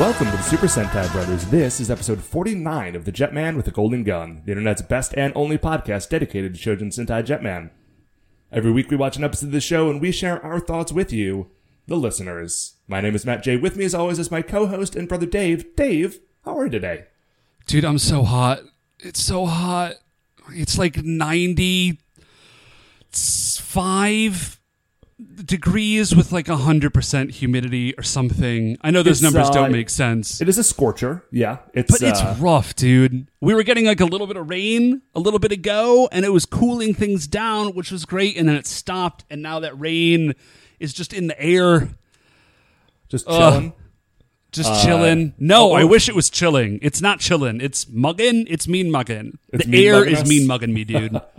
Welcome to the Super Sentai Brothers. This is episode 49 of The Jetman with a Golden Gun, the internet's best and only podcast dedicated to Chojin Sentai Jetman. Every week we watch an episode of the show and we share our thoughts with you, the listeners. My name is Matt J. With me as always is my co-host and brother Dave. Dave, how are you today? Dude, I'm so hot. It's so hot. It's like 95 degrees with like 100% humidity or something. I know those It's, numbers uh, don't make sense. It is a scorcher, yeah. It's, But it's uh, rough, dude. We were getting like a little bit of rain a little bit ago, and it was cooling things down, which was great. And then it stopped, and now that rain is just in the air, just chilling. just chilling. No, oh, I oh. wish it was chilling. It's not chilling. It's mugging. It's mean mugging. It's The mean air mugging is us? mean mugging me, dude.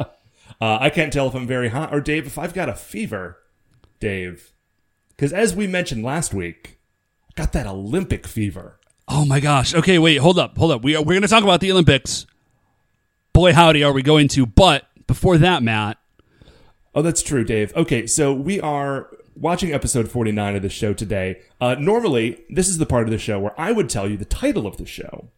Uh, I can't tell if I'm very hot or Dave if I've got a fever, Dave. Because as we mentioned last week, I got that Olympic fever. oh my gosh. Okay, wait. Hold up. Hold up. We are, we're going to talk about the Olympics. Boy, howdy, are we going to? But before that, Matt. Oh, that's true, Dave. Okay, so we are watching episode 49 of the show today. Uh, normally, this is the part of the show where I would tell you the title of the show.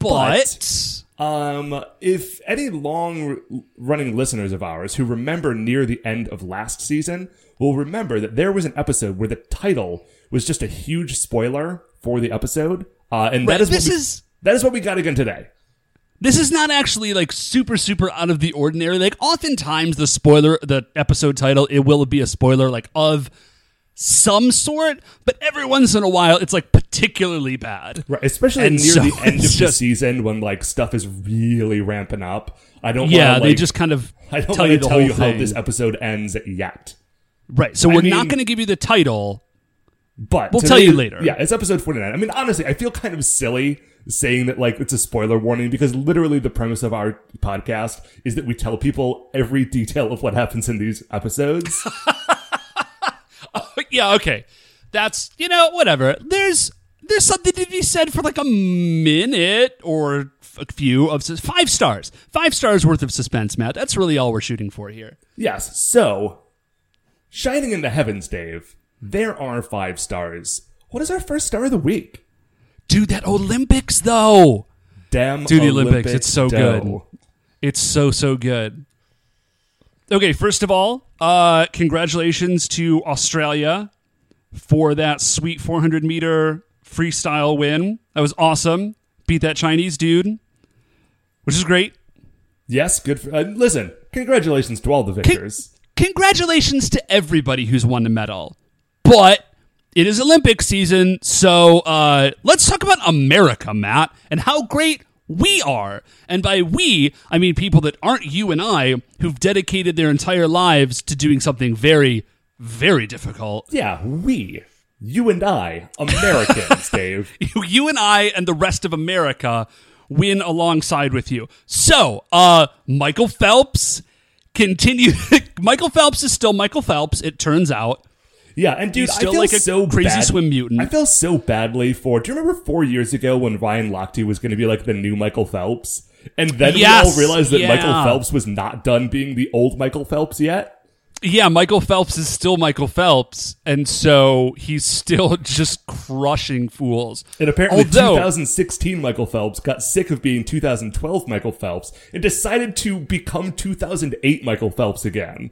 But, Um, if any long running listeners of ours who remember near the end of last season will remember that there was an episode where the title was just a huge spoiler for the episode. Uh, and Right, that is what this we, is- that is what we got again today. this is not actually like super super out of the ordinary. Like oftentimes the spoiler the episode title it will be a spoiler like of some sort, but every once in a while it's like particularly bad. Right, especially And near so the end of it's the season when like stuff is really ramping up. I don't. Yeah, wanna, they just kind of I don't tell want you to tell whole you how this episode ends yet. Right. So we're mean- not going to give you the title. But We'll tell you later. Yeah, it's episode forty nine. I mean, honestly, I feel kind of silly saying that like it's a spoiler warning because literally the premise of our podcast is that we tell people every detail of what happens in these episodes. Yeah, okay. That's you know whatever. There's there's something to be said for like a minute or a few of five stars. Five stars worth of suspense, Matt. That's really all we're shooting for here. yes, so shining in the heavens, Dave. There are five stars. What is our first star of the week? Dude, that Olympics though. Damn, Dude, the Olympics, Olympic it's so dough. good. It's so so good. Okay, first of all, uh, congratulations to Australia for that sweet 400 meter freestyle win. That was awesome. Beat that Chinese dude, which is great. Yes, good. For, uh, listen, congratulations to all the victors. Congratulations to everybody who's won a medal. But it is Olympic season, so uh, let's talk about America, Matt, and how great we are. And by we, I mean people that aren't you and I, who've dedicated their entire lives to doing something very, very difficult. yeah, we, you and I, Americans, Dave. You, and I and the rest of America win alongside with you. So, uh, Michael Phelps continue. Michael Phelps is still Michael Phelps. It turns out. Yeah, and dude, He's still I feel like a so crazy bad- swim mutant. I feel so badly for. Do you remember four years ago when Ryan Lochte was going to be like the new Michael Phelps, and then Yes, we all realized that yeah. Michael Phelps was not done being the old Michael Phelps yet? Yeah, Michael Phelps is still Michael Phelps, and so he's still just crushing fools. And apparently, Although- 2016 Michael Phelps got sick of being 2012 Michael Phelps and decided to become 2008 Michael Phelps again.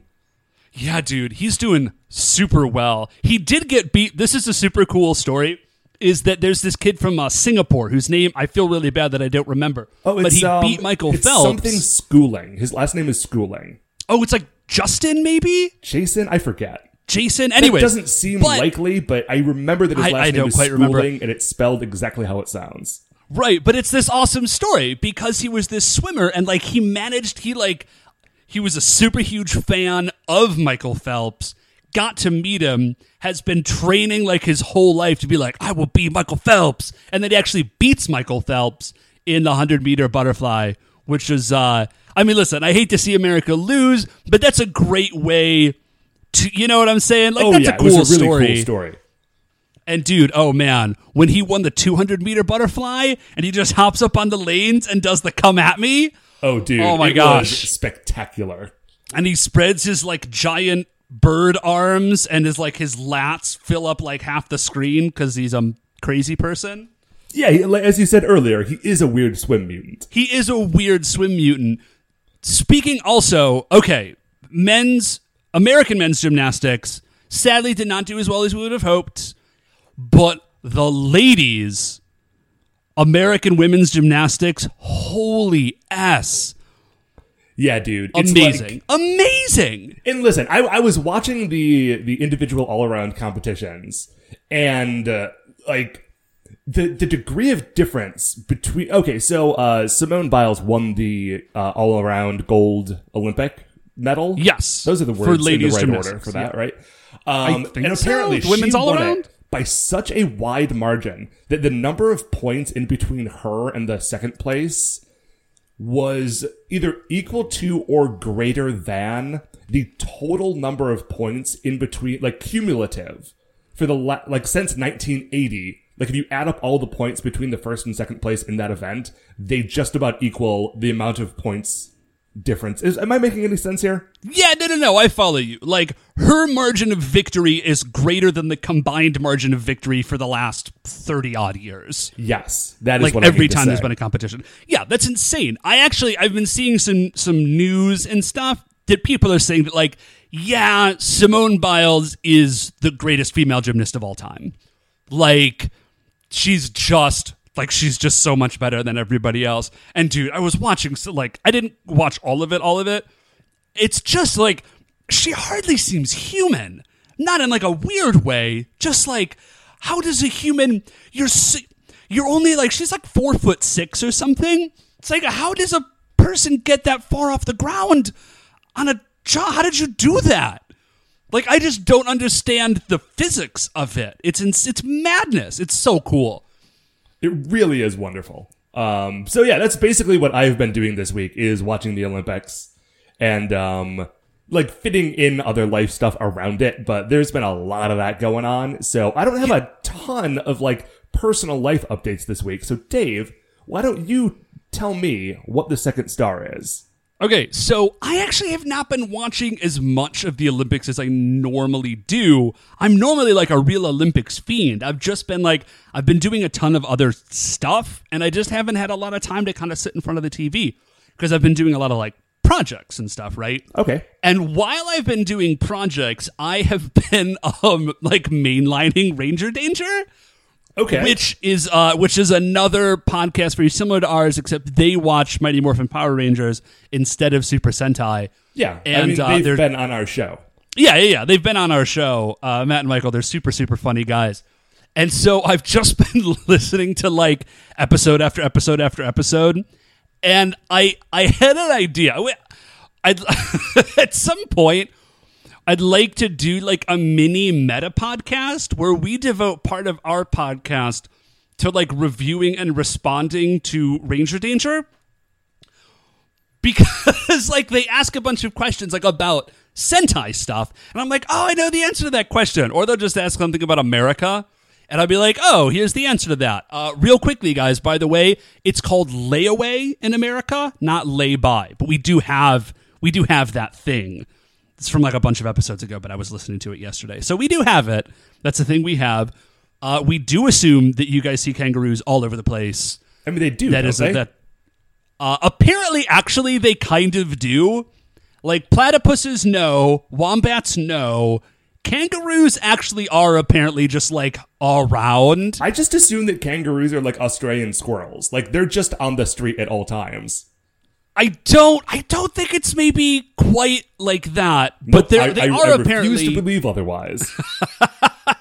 Yeah, dude, he's doing super well. He did get beat. This is a super cool story. Is that there's this kid from uh, Singapore whose name I feel really bad that I don't remember. Oh, it's, but he um, beat Michael it's Phelps. Something Schooling. His last name is Schooling. Oh, it's like Justin, maybe Jason, I forget. Jason. It Anyway, doesn't seem but- likely, but I remember that his I- last I name is quite remember. and it's spelled exactly how it sounds. Right, but it's this awesome story because he was this swimmer and like he managed he like he was a super huge fan of Michael Phelps, got to meet him, has been training like his whole life to be like I will be Michael Phelps and then he actually beats Michael Phelps in the 100 meter butterfly, which is uh I mean listen, I hate to see America lose, but that's a great way to you know what I'm saying? Like oh that's yeah, a cool it was a really story. cool story. And dude, oh man, when he won the 200 meter butterfly and he just hops up on the lanes and does the come at me, Oh dude, Oh, my gosh. spectacular. and he spreads his like giant bird arms and his like his lats fill up like half the screen because he's a crazy person. Yeah, he, like- as you said earlier, he is a weird swim mutant. He is a weird swim mutant. Speaking also, okay, men's American men's gymnastics sadly did not do as well as we would have hoped, but the ladies American women's gymnastics, holy ass. Yeah, dude, it's Amazing. like- Amazing. and listen, I, I was watching the the individual all around competitions, and uh, like the the degree of difference between. Okay, so uh, Simone Biles won the uh, all around gold Olympic medal. Yes. those are the For words ladies in the right order for that, yeah. right? Um, and so. apparently, Women's she all around? by such a wide margin that the number of points in between her and the second place was either equal to or greater than the total number of points in between, like cumulative, for the la- like since 1980. Like if you add up all the points between the first and second place in that event, they just about equal the amount of points difference. Is am I making any sense here? Yeah, no, no, no. I follow you. Like her margin of victory is greater than the combined margin of victory for the last thirty odd years. Yes, that is Like what I every time there's been a competition. Yeah, that's insane. I actually I've been seeing some some news and stuff that people are saying that like, yeah, Simone Biles is the greatest female gymnast of all time. Like she's just like she's just so much better than everybody else. And dude, I was watching so like I didn't watch all of it, all of it. It's just like she hardly seems human. Not in like a weird way, just like how does a human you're you're only like she's like 4 foot 6 or something. It's like how does a person get that far off the ground on a job? How did you do that? Like I just don't understand the physics of it. It's it's madness. It's so cool. It really is wonderful. Um, so yeah, that's basically what I've been doing this week is watching the Olympics and um, like fitting in other life stuff around it. But there's been a lot of that going on, so I don't have a ton of like personal life updates this week. So Dave, why don't you tell me what the second star is? Okay, so I actually have not been watching as much of the Olympics as I normally do. I'm normally like a real Olympics fiend. I've just been like, I've been doing a ton of other stuff, and I just haven't had a lot of time to kind of sit in front of the TV because I've been doing a lot of like projects and stuff, right? Okay. And while I've been doing projects, I have been um like mainlining Ranger Danger Okay. which is uh, which is another podcast very similar to ours, except they watch Mighty Morphin Power Rangers instead of Super Sentai. yeah, I and, mean uh, they've they're- been on our show. Yeah, yeah, yeah. They've been on our show, uh, Matt and Michael. They're super, super funny guys. And so I've just been listening to like episode after episode after episode, and I I had an idea. I'd, at some point, I'd like to do like a mini meta podcast where we devote part of our podcast to like reviewing and responding to Ranger Danger. Because like they ask a bunch of questions like about Sentai stuff, and I'm like, oh, I know the answer to that question, or they'll just ask something about America, and I'll be like, oh, here's the answer to that. Uh, real quickly, guys, by the way, it's called layaway in America, not lay by, but we do have we do have that thing. It's from like a bunch of episodes ago, but I was listening to it yesterday, so we do have it. That's the thing we have. Uh, we do assume that you guys see kangaroos all over the place. I mean they do. That is they? that. Uh, apparently, actually, they kind of do. Like platypuses, no. Wombats, no. Kangaroos actually are apparently just like around. I just assume that kangaroos are like Australian squirrels. Like they're just on the street at all times. I don't. I don't think it's maybe quite like that. But I, they I, are I apparently. refuse to believe otherwise.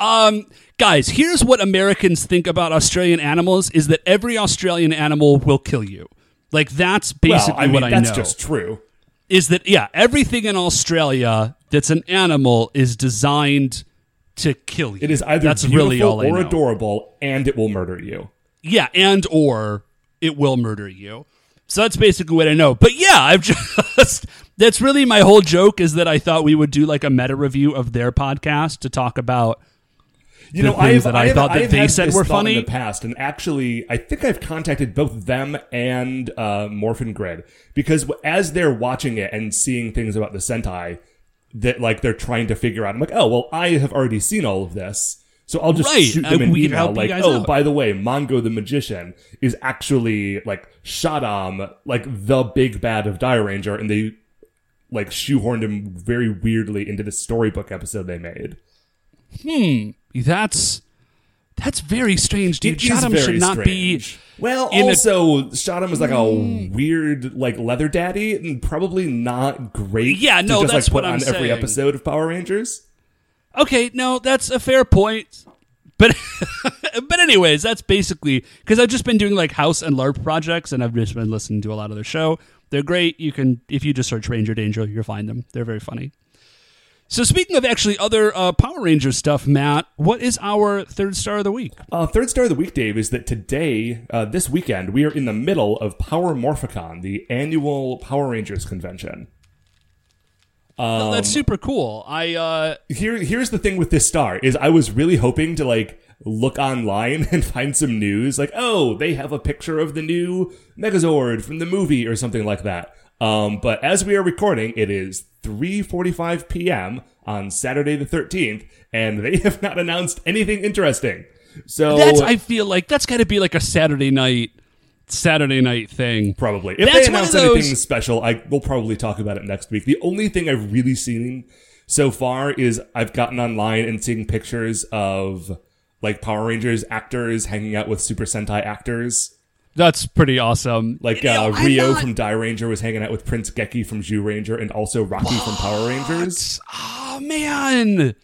Um, guys, here's what Americans think about Australian animals: is that every Australian animal will kill you. Like that's basically well, I mean what I that's know. just true. is that yeah, everything in Australia that's an animal is designed to kill you. It is either that's beautiful really all or adorable, and it will murder you. Yeah, and or it will murder you. So that's basically what I know. But yeah, I've just that's really my whole joke is that I thought we would do like a meta review of their podcast to talk about You know, things I've, that I I've, thought that I've they said were funny. in the past, and actually, I think I've contacted both them and uh, Morphin Grid because as they're watching it and seeing things about the Sentai that like they're trying to figure out, I'm like, oh well, I have already seen all of this, So I'll just Right. shoot them an we can email like, "Oh, out." by the way, Mongo the magician is actually like Shadam, like the big bad of Dairanger," and they like shoehorned him very weirdly into the storybook episode they made. Hmm, that's that's very strange, dude. It is Shadam should not strange. Well, in a- Hmm. also, Shadam was like a weird, like leather daddy, and probably not great. Yeah, to no, just, that's like, put what I'm on every saying. episode of Power Rangers. Okay. No, that's a fair point. But but anyways, that's basically because I've just been doing like house and LARP projects, and I've just been listening to a lot of their show. They're great. You can if you just search Ranger Danger, you'll find them. They're very funny. So speaking of actually other uh, Power Ranger stuff, Matt, what is our third star of the week? Uh, third star of the week, Dave, is that today, uh, this weekend, we are in the middle of Power Morphicon, the annual Power Rangers convention. Oh, that's super cool. I uh, Here, here's the thing with this star is I was really hoping to like look online and find some news, like oh, they have a picture of the new Megazord from the movie or something like that. Um, but as we are recording, it is 3:45 p.m. on Saturday the 13th, and they have not announced anything interesting. So that's I feel like that's got to be like a Saturday night Saturday night thing. Probably. If That's they one announce of those- anything special, I will probably talk about it next week. The only thing I've really seen so far is I've gotten online and seeing pictures of like Power Rangers actors hanging out with Super Sentai actors. That's pretty awesome. Like You know, uh, Ryo not- from Dairanger was hanging out with Prince Geki from Zyuranger and also Rocky from Power Rangers. Oh man,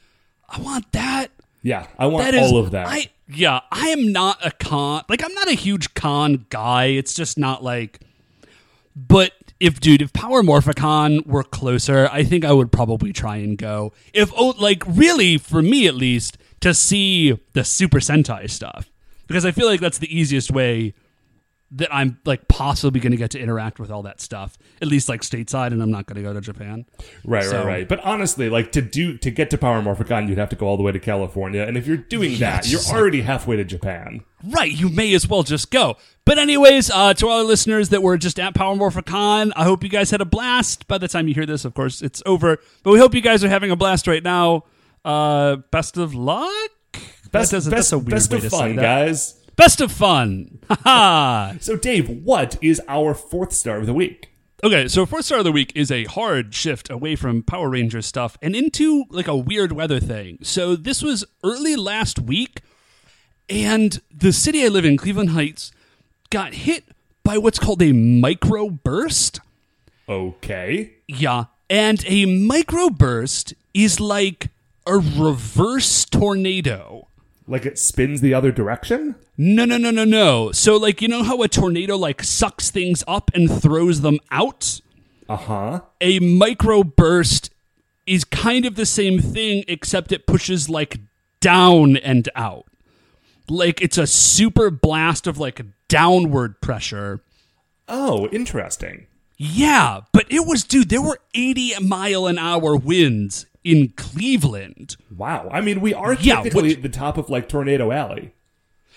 I want that. Yeah, I want That is all of that. I yeah, I am not a con. Like I'm not a huge con guy. It's just not like. But if dude, if Power Morphicon were closer, I think I would probably try and go. If oh, like really for me at least to see the Super Sentai stuff because I feel like that's the easiest way that I'm like possibly going to get to interact with all that stuff at least like stateside, and I'm not going to go to Japan. Right, So- right, right. But honestly, like to do to get to Power Morphicon, you'd have to go all the way to California, and if you're doing Yeah, that, you're like- already halfway to Japan. Right, you may as well just go. But anyways, uh, to all our listeners that were just at Power Morphicon, I hope you guys had a blast. By the time you hear this, of course, it's over. But we hope you guys are having a blast right now. Uh, best of luck. Best, That best, that's a weird best way of to say that. guys. Best of fun. Haha. So, Dave, what is our fourth star of the week? Okay, so fourth star of the week is a hard shift away from Power Rangers stuff and into like a weird weather thing. So this was early last week, and the city I live in, Cleveland Heights, got hit by what's called a microburst. Okay. Yeah, and a microburst is like a reverse tornado. Like it spins the other direction? No, no, no, no, no. So like you know how a tornado like sucks things up and throws them out? Uh huh. a microburst is kind of the same thing, except it pushes like down and out. Like it's a super blast of like downward pressure. Oh, interesting. Yeah, but it was, dude, there were 80 mile an hour winds in Cleveland. Wow. I mean, we are Yeah, technically which- at the top of like Tornado Alley.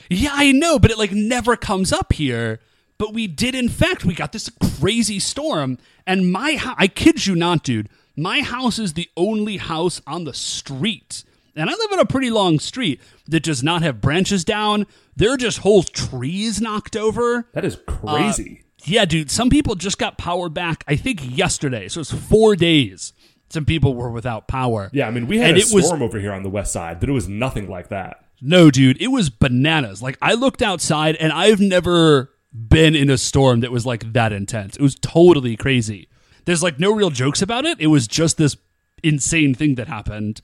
Yeah, I know, but it like never comes up here. But we did, in fact, we got this crazy storm, and my house, I kid you not, dude, my house is the only house on the street. And I live on a pretty long street that does not have branches down. There are just whole trees knocked over. That is uh, crazy. Yeah, dude, some people just got power back, I think yesterday. So it's four days. Some people were without power. yeah, I mean, we had and a it was- storm over here on the west side, but it was nothing like that. No, dude, it was bananas. Like I looked outside and I've never been in a storm that was like that intense. It was totally crazy. There's like no real jokes about it. It was just this insane thing that happened.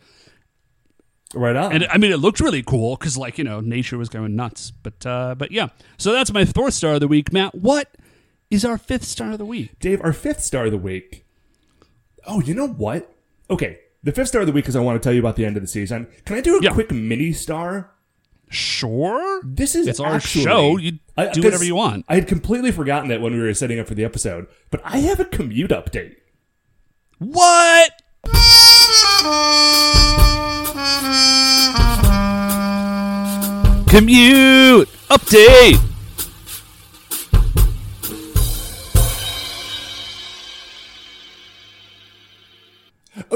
Right on. And I mean it looked really cool cuz like, you know, nature was going nuts. But uh but yeah. So that's my fourth star of the week. Matt, what is our fifth star of the week? Dave, our fifth star of the week. Oh, you know what? Okay, the fifth star of the week is I want to tell you about the end of the season. Can I do a Yeah. quick mini star? Sure. This is It's our actually- show. You I- do 'cause whatever you want. I had completely forgotten it when we were setting up for the episode, but I have a commute update. What? Commute update.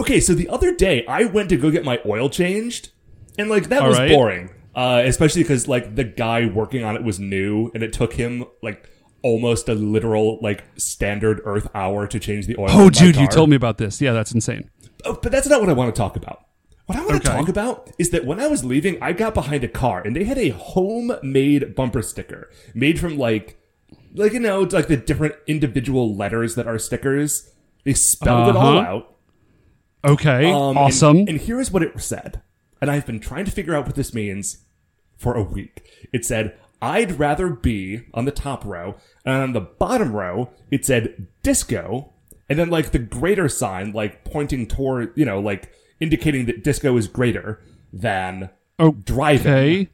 Okay, so the other day I went to go get my oil changed, and like that All was right. boring. Uh, especially because like the guy working on it was new, and it took him like almost a literal like standard Earth hour to change the oil. Oh, in my dude, you car. told me about this. Yeah, that's insane. Oh, but that's not what I want to talk about. What I want to Okay. talk about is that when I was leaving, I got behind a car and they had a homemade bumper sticker made from like, like you know, like the different individual letters that are stickers. They spelled it all Uh-huh. out. Okay, Um, and- awesome. And, here is what it said. And I've been trying to figure out what this means for a week. It said, I'd rather be on the top row. And on the bottom row, it said disco. And then like the greater sign, like pointing toward, you know, like indicating that disco is greater than driving. okay.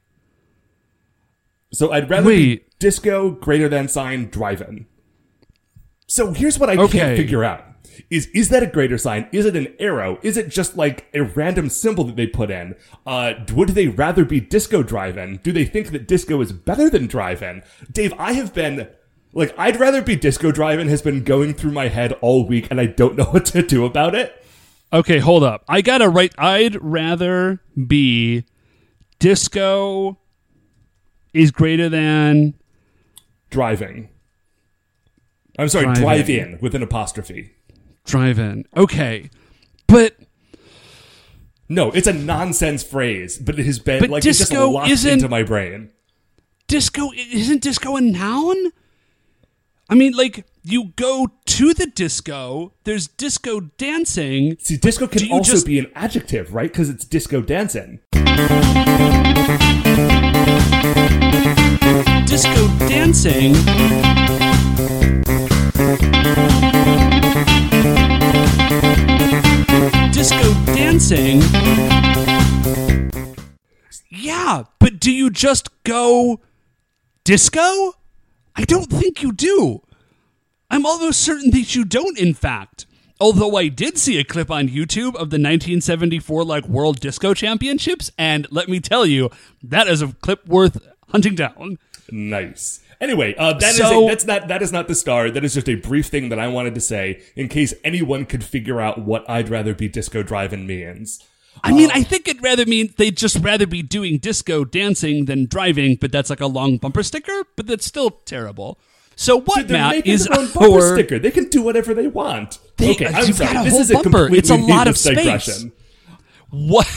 So I'd rather Wait. be disco greater than sign driving. So here's what I Okay. can't figure out. Is is that a greater sign? Is it an arrow? Is it just like a random symbol that they put in? Uh, would they rather be disco drive-in? Do they think that disco is better than drive-in? Dave, I have been like I'd rather be disco drive-in has been going through my head all week, and I don't know what to do about it. Okay, hold up. I gotta write. I'd rather be disco is greater than Driving. I'm sorry, Drive-in. drive-in with an apostrophe. Drive-in. Okay, but No, it's a nonsense phrase, but it has been But like it just disco locked isn't- into my brain. disco isn't disco a noun? I mean, like you go to the disco. There's disco dancing. See, disco can also just- be an adjective, right? Because it's disco dancing. Disco dancing. Disco dancing. Yeah, but do you just go disco? I don't think you do. I'm almost certain that you don't, in fact. Although I did see a clip on YouTube of the 1974 like World Disco Championships, and let me tell you, that is a clip worth hunting down. Nice. Anyway, uh, that is So- a, that's not that is not the star. That is just a brief thing that I wanted to say in case anyone could figure out what I'd rather be disco driving means. I mean, I think it'd rather mean they'd just rather be doing disco dancing than driving, but that's like a long bumper sticker, but that's still terrible. So what, Dude, they're Matt, making is their own bumper sticker. They can do whatever they want. They- okay, I'm you've sorry. got a this is a bumper. completely It's a lot of needless space. What?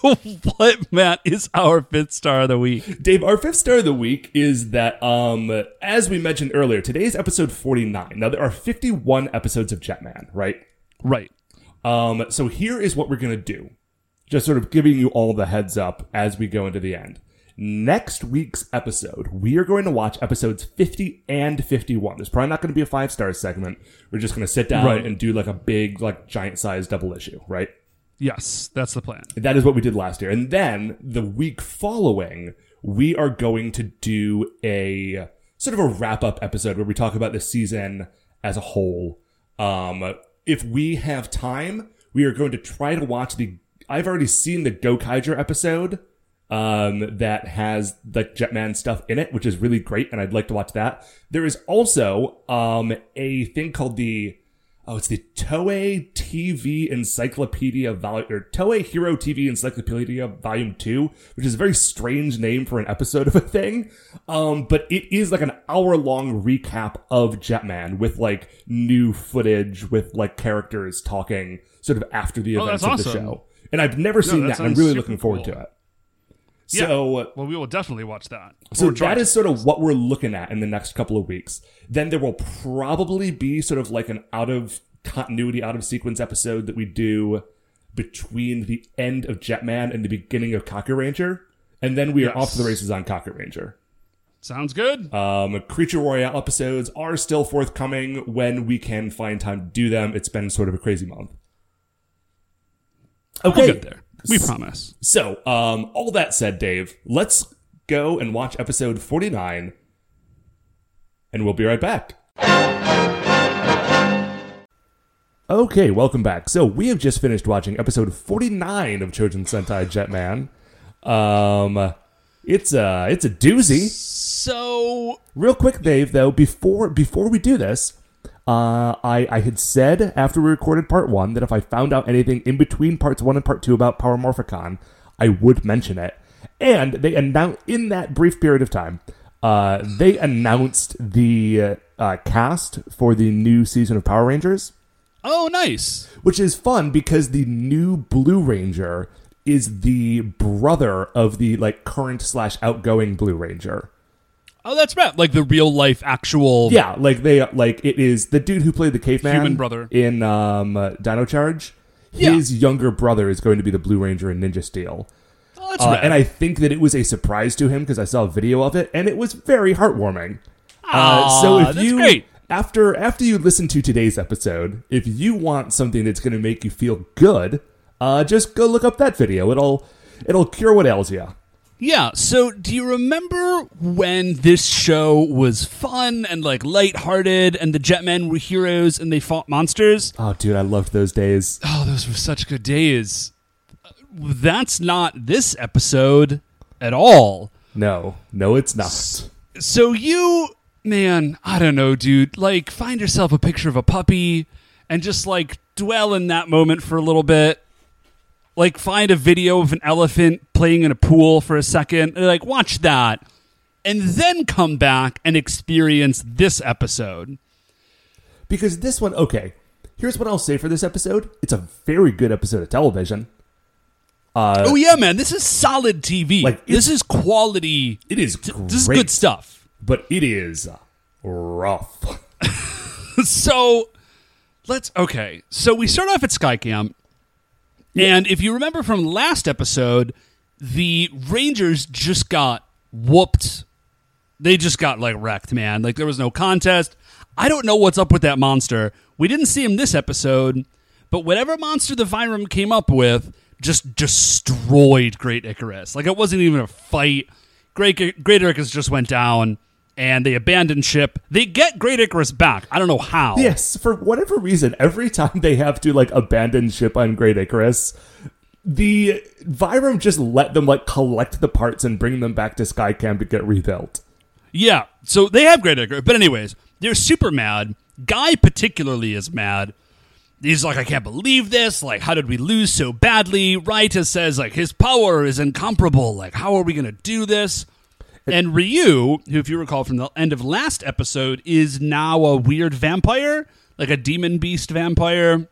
what, Matt, is our fifth star of the week? Dave, our fifth star of the week is that, um, as we mentioned earlier, today's episode 49. Now, there are 51 episodes of Jetman, right? Right. Um, so here is what we're going to do. Just sort of giving you all the heads up as we go into the end. Next week's episode, we are going to watch episodes 50 and 51. There's probably not going to be a five star segment. We're just going to sit down Right. and do like a big, like giant size double issue, right? Yes, that's the plan. That is what we did last year. And then the week following, we are going to do a sort of a wrap up episode where we talk about the season as a whole. Um, if we have time, we are going to try to watch the. I've already seen the Gokaiger episode um, that has the Jetman stuff in it, which is really great, and I'd like to watch that. There is also um, a thing called the oh, it's the Toei TV Encyclopedia Volume or Toei Hero TV Encyclopedia Volume Two, which is a very strange name for an episode of a thing. Um, but it is like an hour long recap of Jetman with like new footage with like characters talking sort of after the Oh, events of the awesome. show. And I've never seen that that, and I'm really looking forward cool. to it. Yeah. So, Well, we will definitely watch that. so that sort of what we're looking at in the next couple of weeks. Then there will probably be sort of like an out of continuity, out of sequence episode that we do between the end of Jetman and the beginning of Kakuranger. And then we are off to the races on Kakuranger. Sounds good. Um, Creature Royale episodes are still forthcoming when we can find time to do them. It's been sort of a crazy month. we'll Okay. get there. We promise. So, um, all that said, Dave, let's go and watch episode 49, and we'll be right back. Okay, welcome back. So, we have just finished watching episode 49 of Chojin Sentai Jetman. Um, it's a, it's a doozy. So Real quick, Dave, though, before before we do this, uh, I I had said after we recorded part one that if I found out anything in between parts one and part two about Power Morphicon, I would mention it. And they announced in that brief period of time, uh, they announced the uh, cast for the new season of Power Rangers, Oh, nice. which is fun because the new Blue Ranger is the brother of the like current slash outgoing Blue Ranger. Oh, that's right. Like the real life actual. Yeah, like they like it is the dude who played the caveman Human brother. in um, uh, Dino Charge. Yeah. His younger brother is going to be the Blue Ranger in Ninja Steel. Oh, that's Uh, rad. and I think that it was a surprise to him because I saw a video of it and it was very heartwarming. Uh, so Aw, if that's you great. after after you listen to today's episode, if you want something that's going to make you feel good, uh, just go look up that video. It'll it'll cure what ails you. Yeah. So, do you remember when this show was fun and like lighthearted, and the Jetmen were heroes and they fought monsters? Oh, dude, I loved those days. Oh, those were such good days. That's not this episode at all. No, no, it's not. So you, man, I don't know, dude. Like, find yourself a picture of a puppy and just like dwell in that moment for a little bit. Like, find a video of an elephant playing in a pool for a second. Like, watch that, and then come back and experience this episode. Because this one, okay, here's what I'll say for this episode. It's a very good episode of television. Uh, oh yeah, man, this is solid TV. Like, this is quality. it is This is good stuff. but it is rough. so let's okay. So we start off at Sky Camp, and if you remember from last episode, the Rangers just got whooped. They just got like wrecked, man. Like there was no contest. I don't know what's up with that monster. We didn't see him this episode, but whatever monster the Vyram came up with just destroyed Great Icarus. Like it wasn't even a fight. Great Great Icarus just went down and they abandon ship. They get Great Icarus back. I don't know how. Yes, for whatever reason, every time they have to like abandon ship on Great Icarus, the Vyram just let them like collect the parts and bring them back to Sky Camp to get rebuilt. Yeah, so they have Great Icarus. But anyways, they're super mad. Guy particularly is mad. He's like, I can't believe this. Like, how did we lose so badly? Raita says, like, his power is incomparable. Like, how are we going to do this? And Ryu, who, if you recall from the end of last episode, is now a weird vampire, like a demon beast vampire.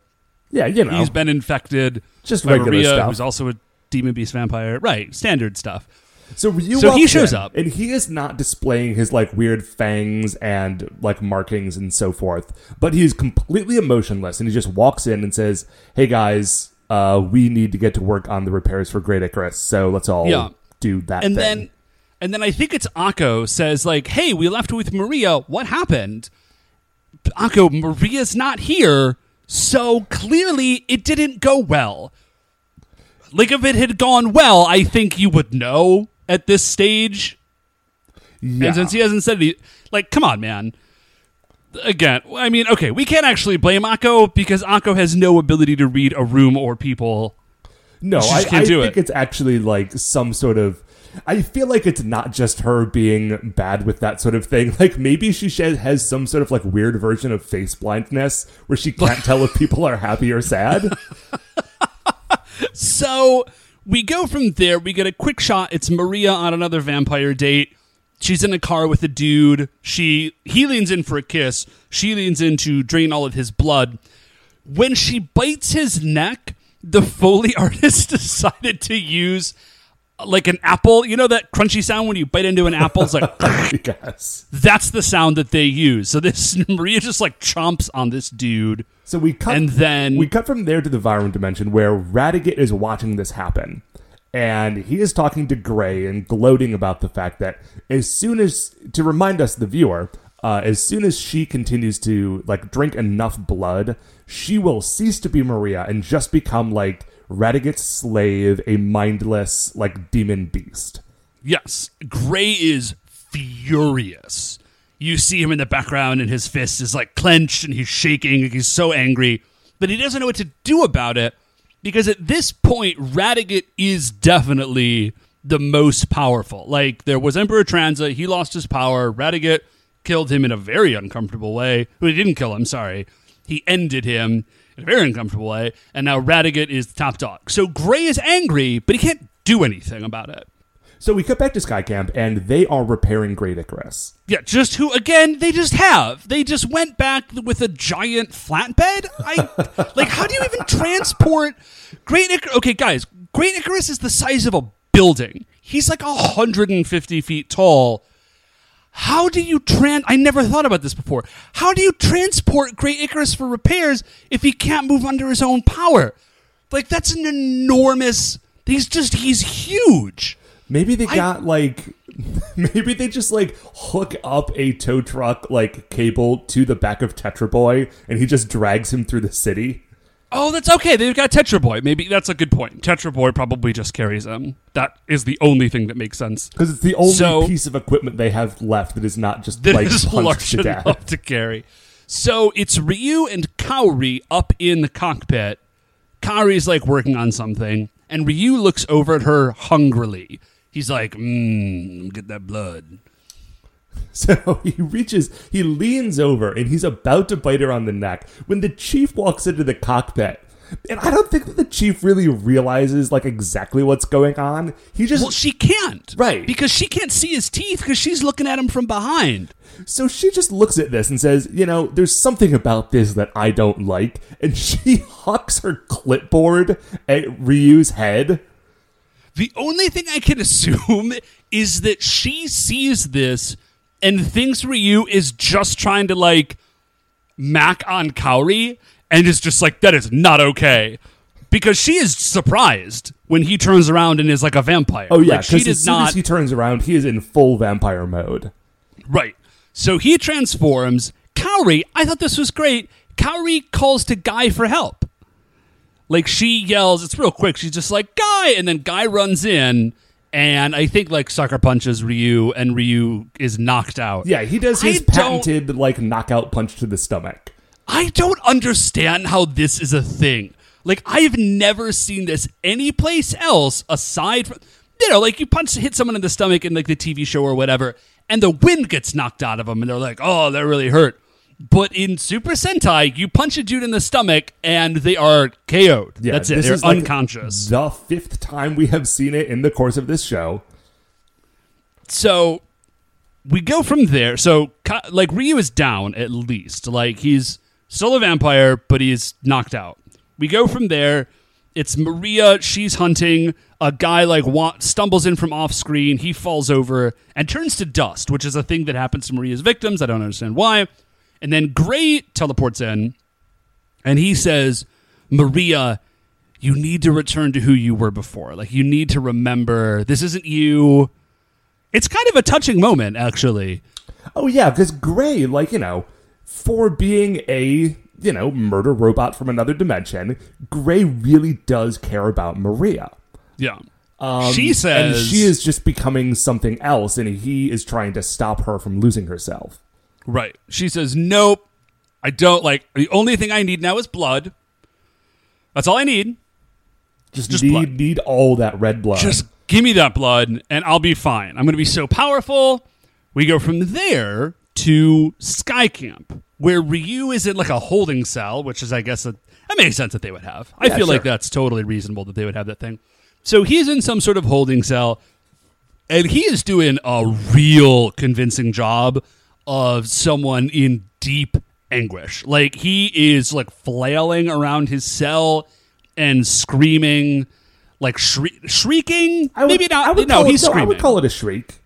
Yeah, you know, He's been infected. Just by regular Maria, stuff. who's also a demon beast vampire. Right, standard stuff. So Ryu So he shows in, up. and he is not displaying his like weird fangs and like markings and so forth, but he's completely emotionless, and he just walks in and says, "Hey guys, uh, we need to get to work on the repairs for Great Icarus, so let's all Yeah. do that." and thing. then and then I think it's Akko says like, "Hey, we left with Maria. What happened?" Akko, Maria's not here, so clearly it didn't go well. Like if it had gone well, I think you would know at this stage. yeah. And since he hasn't said any, like, come on, man. Again, I mean, okay, we can't actually blame Akko because Akko has no ability to read a room or people. No, I, can't I think it. it's actually like some sort of. I feel like it's not just her being bad with that sort of thing. Like maybe she has some sort of like weird version of face blindness where she can't tell if people are happy or sad. So we go from there. We get a quick shot. It's Maria on another vampire date. She's in a car with a dude. She he leans in for a kiss. She leans in to drain all of his blood. When she bites his neck, the Foley artist decided to use like an apple. You know that crunchy sound when you bite into an apple? It's like yes. that's the sound that they use. So this Maria just like chomps on this dude. So we cut And then- we cut from there to the Vyram dimension where Radiguet is watching this happen. And he is talking to Gray and gloating about the fact that as soon as to remind us the viewer, uh, as soon as she continues to like drink enough blood, she will cease to be Maria and just become like Radiguet's slave, a mindless like demon beast. Yes, Gray is furious. You see him in the background, and his fist is like clenched, and he's shaking. And he's so angry, but he doesn't know what to do about it because at this point, Radiguet is definitely the most powerful. Like there was Emperor Tranza, he lost his power. Radiguet killed him in a very uncomfortable way. Well, he didn't kill him. Sorry, he ended him in a very uncomfortable way, and now Radiguet is the top dog. So Gray is angry, but he can't do anything about it. So we cut back to Sky Camp, and they are repairing Great Icarus. Yeah, just who again? They just have. They just went back with a giant flatbed. I like. How do you even transport Great Icarus? Okay, guys, Great Icarus is the size of a building. He's like 150 feet tall. How do you trans? I never thought about this before. How do you transport Great Icarus for repairs if he can't move under his own power? Like that's an enormous. He's just he's huge. Maybe they got like maybe they just like hook up a tow truck like cable to the back of Tetra Boy and he just drags him through the city. Oh, that's okay. They've got Tetra Boy. Maybe that's a good point. Tetra Boy probably just carries them. That is the only thing that makes sense. Because it's the only So- piece of equipment they have left that is not just That like is large to death. enough to carry. So it's Ryu and Kaori up in the cockpit. Kaori's like working on something, and Ryu looks over at her hungrily. He's like, mmm, get that blood. So he reaches, he leans over, and he's about to bite her on the neck when the chief walks into the cockpit. And I don't think that the chief really realizes like exactly what's going on. He just Well, she can't. Right. Because she can't see his teeth because she's looking at him from behind. So she just looks at this and says, You know, there's something about this that I don't like. And she hucks her clipboard at Ryu's head. The only thing I can assume is that she sees this and thinks Ryu is just trying to like mac on Kaori and is just like, that is not okay. Because she is surprised when he turns around and is like a vampire. Oh, yeah, Like, she because did as soon not. as he turns around, he is in full vampire mode. Right. So he transforms. Kaori, I thought this was great. Kaori calls to Guy for help. Like she yells, it's real quick. She's just like, Guy! And then Guy runs in, and I think like sucker punches Ryu, and Ryu is knocked out. Yeah, he does I his don't- patented like knockout punch to the stomach. I don't understand how this is a thing. Like I've never seen this anyplace else aside from you know, like you punch hit someone in the stomach in like the TV show or whatever, and the wind gets knocked out of them, and they're like, "Oh, that really hurt." But in Super Sentai, you punch a dude in the stomach, and they are KO'd. Yeah, That's it. this They're like, unconscious. The fifth time we have seen it in the course of this show. so we go from there. So like Ryu is down at least. Like he's still a vampire, but he's knocked out. We go from there. It's Maria. She's hunting. A guy like wa- stumbles in from off screen. He falls over and turns to dust, which is a thing that happens to Maria's victims. I don't understand why. And then Gray teleports in, and he says, "Maria, you need to return to who you were before. Like you need to remember this isn't you." It's kind of a touching moment, actually. Oh yeah, because Gray, like you know, for being a you know murder robot from another dimension, Gray really does care about Maria. Yeah. Um, she says and she is just becoming something else, and he is trying to stop her from losing herself. Right. She says, "Nope, I don't like. The only thing I need now is blood. That's all I need. Just, Just need blood. need all that red blood. Just give me that blood, and I'll be fine. I'm going to be so powerful." We go from there to Sky Camp, where Ryu is in like a holding cell, which is, I guess, a, that makes sense that they would have. I Yeah, feel like that's totally reasonable that they would have that thing. So he's in some sort of holding cell, and he is doing a real convincing job of someone in deep anguish. Like he is like flailing around his cell and screaming, like shri- shrieking. Would, Maybe not. I would no, he's it, screaming. I would call it a shriek.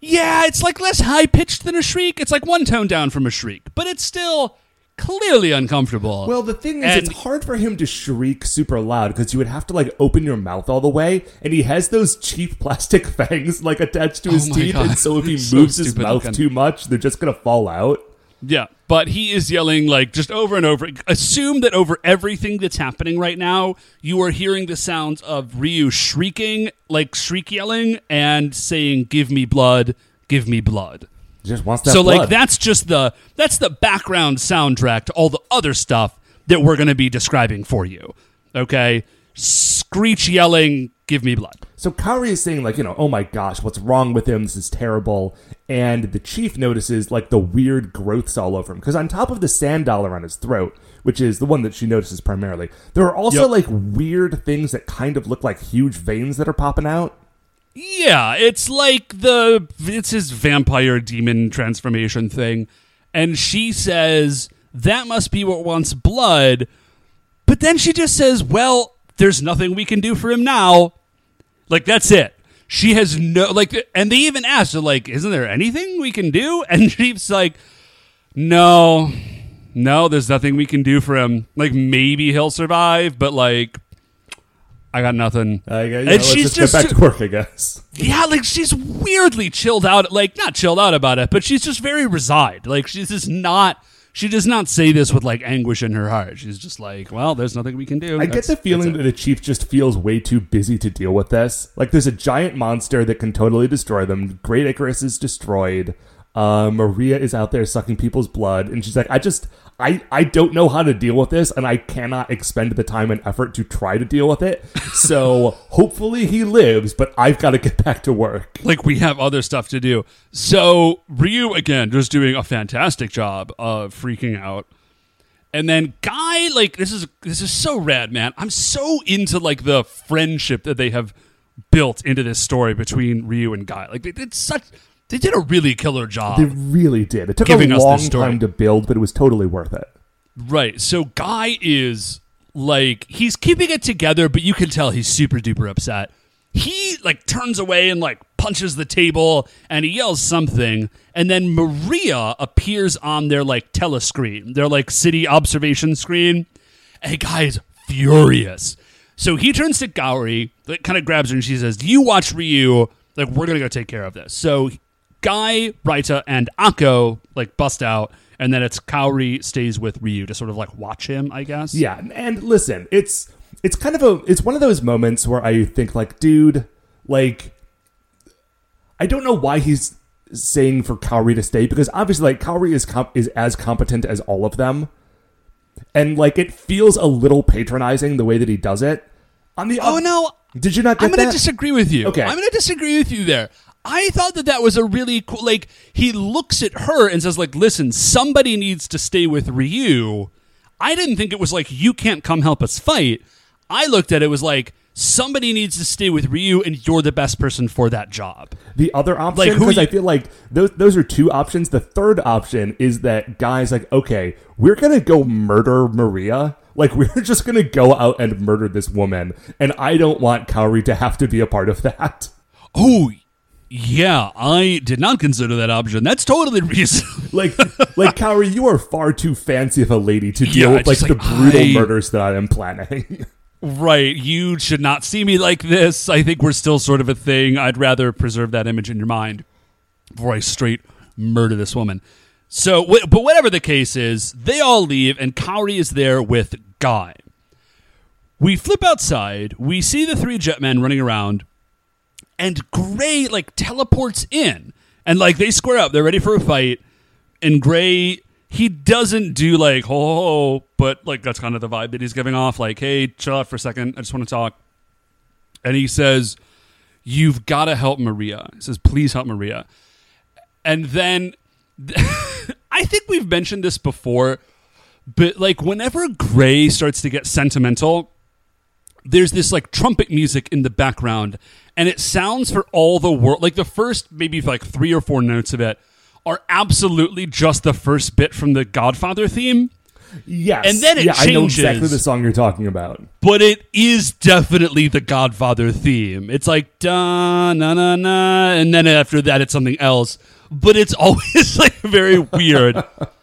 Yeah, it's like less high pitched than a shriek. It's like one tone down from a shriek, but it's still clearly uncomfortable. Well, the thing is, And- it's hard for him to shriek super loud because you would have to like open your mouth all the way, and he has those cheap plastic fangs like attached to oh his my teeth, God. and so if he so moves his mouth looking. too much, they're just gonna fall out. Yeah, but he is yelling like just over and over. Assume that over everything that's happening right now, you are hearing the sounds of Ryu shrieking, like shriek yelling, and saying, "Give me blood, give me blood." Just wants that. so like that's just the that's the background soundtrack to all the other stuff that we're going to be describing for you. Okay? screech yelling, "Give me blood." So Kaori is saying like, you know, oh my gosh, what's wrong with him? This is terrible. And the chief notices like the weird growths all over him because on top of the sand dollar on his throat, which is the one that she notices primarily, there are also Yep. like weird things that kind of look like huge veins that are popping out. Yeah, it's like the it's his vampire demon transformation thing. And she says that must be what wants blood. But then she just says, "Well, there's nothing we can do for him now." Like that's it. She has no like and they even asked like, "Isn't there anything we can do?" And she's like, "No. No, there's nothing we can do for him. Like maybe he'll survive, but like I got nothing." I And she's just, just- get back to work, I guess. Yeah, like she's weirdly chilled out. Like not chilled out about it, but she's just very resigned. Like she's just not. She does not say this with like anguish in her heart. She's just like, well, there's nothing we can do. I get the feeling that the chief just feels way too busy to deal with this. Like there's a giant monster that can totally destroy them. Great Icarus is destroyed. Uh, Maria is out there sucking people's blood, and she's like, I just, I, I don't know how to deal with this, and I cannot expend the time and effort to try to deal with it. So hopefully he lives, but I've got to get back to work. like we have other stuff to do. So Ryu again just doing a fantastic job of freaking out. And then Guy, like this is this is so rad, man. I'm so into like the friendship that they have built into this story between Ryu and Guy. Like it's such they did a really killer job. They really did. It took a long time to build, but it was totally worth it. Right. So Guy is like he's keeping it together, but you can tell he's super duper upset. He like turns away and like punches the table and he yells something, and then Maria appears on their like telescreen, their like city observation screen, and Guy is furious. So he turns to Kaori, like kind of grabs her, and she says, "Do you watch Ryu? Like we're gonna go take care of this." So Guy, Raita, and Akko like bust out, and then it's Kaori stays with Ryu to sort of like watch him, I guess. Yeah, and listen, it's it's kind of a it's one of those moments where I think like, dude, like I don't know why he's saying for Kaori to stay because obviously like Kaori is comp- is as competent as all of them. And like it feels a little patronizing the way that he does it. On the Oh oth- no, Did you not get I'm going to disagree with you. Okay. I'm going to disagree with you there. I thought that that was a really cool. Like he looks at her and says, "Like, listen, somebody needs to stay with Ryu." I didn't think it was like you can't come help us fight. I looked at it was like somebody needs to stay with Ryu, and you're the best person for that job. The other option, Like, because you- I feel like those those are two options. The third option is that guys like, okay, we're gonna go murder Maria. Like we're just gonna go out and murder this woman, and I don't want Kaori to have to be a part of that. Oh, yeah, I did not consider that option. That's totally reasonable. Like, like Kaori, you are far too fancy of a lady to deal Yeah, with like just the brutal I- murders that I am planning. Right. You should not see me like this. I think we're still sort of a thing. I'd rather preserve that image in your mind before I straight murder this woman. So, but whatever the case is, they all leave, and Kaori is there with Guy. We flip outside. We see the three jetmen running around, and Gray like teleports in, and like they square up. They're ready for a fight, and Gray he doesn't do like ho but like that's kind of the vibe that he's giving off. Like, hey, chill out for a second. I just want to talk. And he says, "You've got to help Maria." He says, "Please help Maria." And then I think we've mentioned this before, but like whenever Gray starts to get sentimental, there's this like trumpet music in the background and it sounds for all the world like the first maybe like three or four notes of it are absolutely just the first bit from the godfather theme. Yes, And then it yeah, I know exactly the song you're talking about. but it is definitely the godfather theme. It's like da na na na and then after that it's something else. But it's always like very weird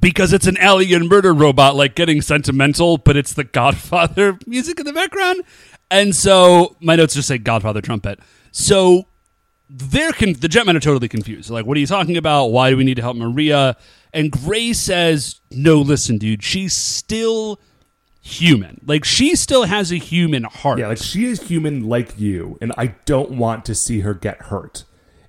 because it's an alien murder robot like getting sentimental but it's the godfather music in the background. And so my notes just say godfather trumpet. So they're con- the jetmen are totally confused. Like what are you talking about? Why do we need to help maria? And gray says no listen dude she's still human. Like she still has a human heart. Yeah, like she is human like you, and I don't want to see her get hurt.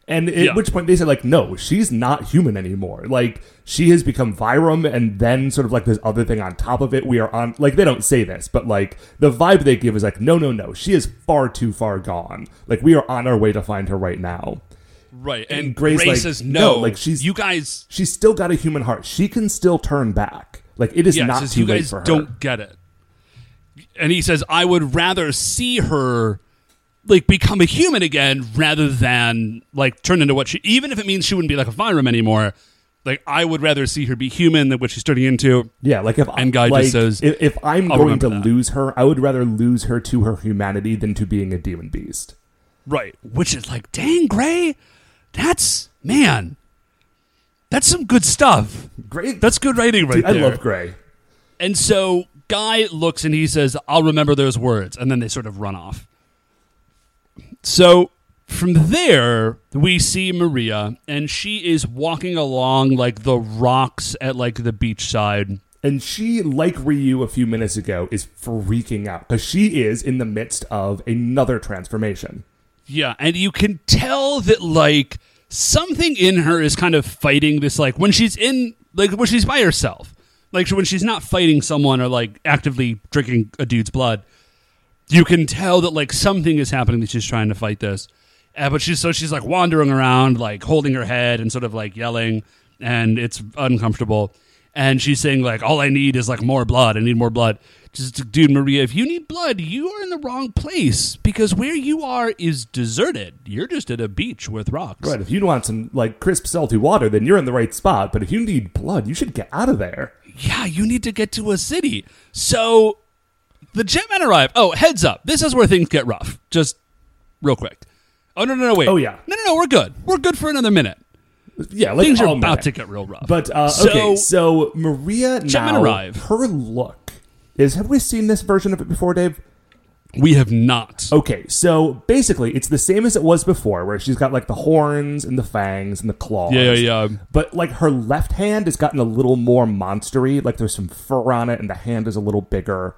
And at Yeah. which point they said, like, no, she's not human anymore. Like, she has become Vyram, and then sort of like this other thing on top of it. We are on, like, they don't say this, but like, the vibe they give is like, no, no, no, she is far too far gone. Like, we are on our way to find her right now. Right. And, And Gray's Gray like, says no, no. like, she's- you guys She's still got a human heart. She can still turn back. Like, it is yeah, not says too you late guys for her. don't get it. And he says, I would rather see her like become a human again rather than like turn into what she even if it means she wouldn't be like a Vyram anymore. Like I would rather see her be human than what she's turning into. Yeah, like if And Guy just says, if, if I'm "I'll going to that." lose her, I would rather lose her to her humanity than to being a demon beast. Right. Which is like, dang, Gray, that's man. That's some good stuff. Great. That's good writing right I there. love Gray. And so Guy looks and he says, I'll remember those words. And then they sort of run off. So from there, we see Maria, and she is walking along like the rocks at like the beachside. And she, like Ryu a few minutes ago, is freaking out because she is in the midst of another transformation. Yeah, and you can tell that like something in her is kind of fighting this like when she's in like when she's by herself. Like when she's not fighting someone or like actively drinking a dude's blood. You can tell that like something is happening that she's trying to fight this. Uh, but she's so she's like wandering around like holding her head and sort of like yelling and it's uncomfortable. And she's saying like all I need is like more blood. I need more blood. Just dude Maria, if you need blood, you are in the wrong place because where you are is deserted. You're just at a beach with rocks. Right. If you want some like crisp, salty water, then you're in the right spot. But if you need blood, you should get out of there. yeah, you need to get to a city. So the jetmen arrive. Oh, heads up. This is where things get rough. Just real quick. Oh, no, no, no, wait. Oh, yeah. No, no, no, we're good. We're good for another minute. Yeah, like Things are about minute. to get real rough. But uh, So- okay, so Maria Jetmen now arrive. her look is. Have we seen this version of it before, Dave? we have not. Okay, so basically, it's the same as it was before, where she's got like the horns and the fangs and the claws. Yeah, yeah, yeah. But like her left hand has gotten a little more monstery. Like there's some fur on it, and the hand is a little bigger.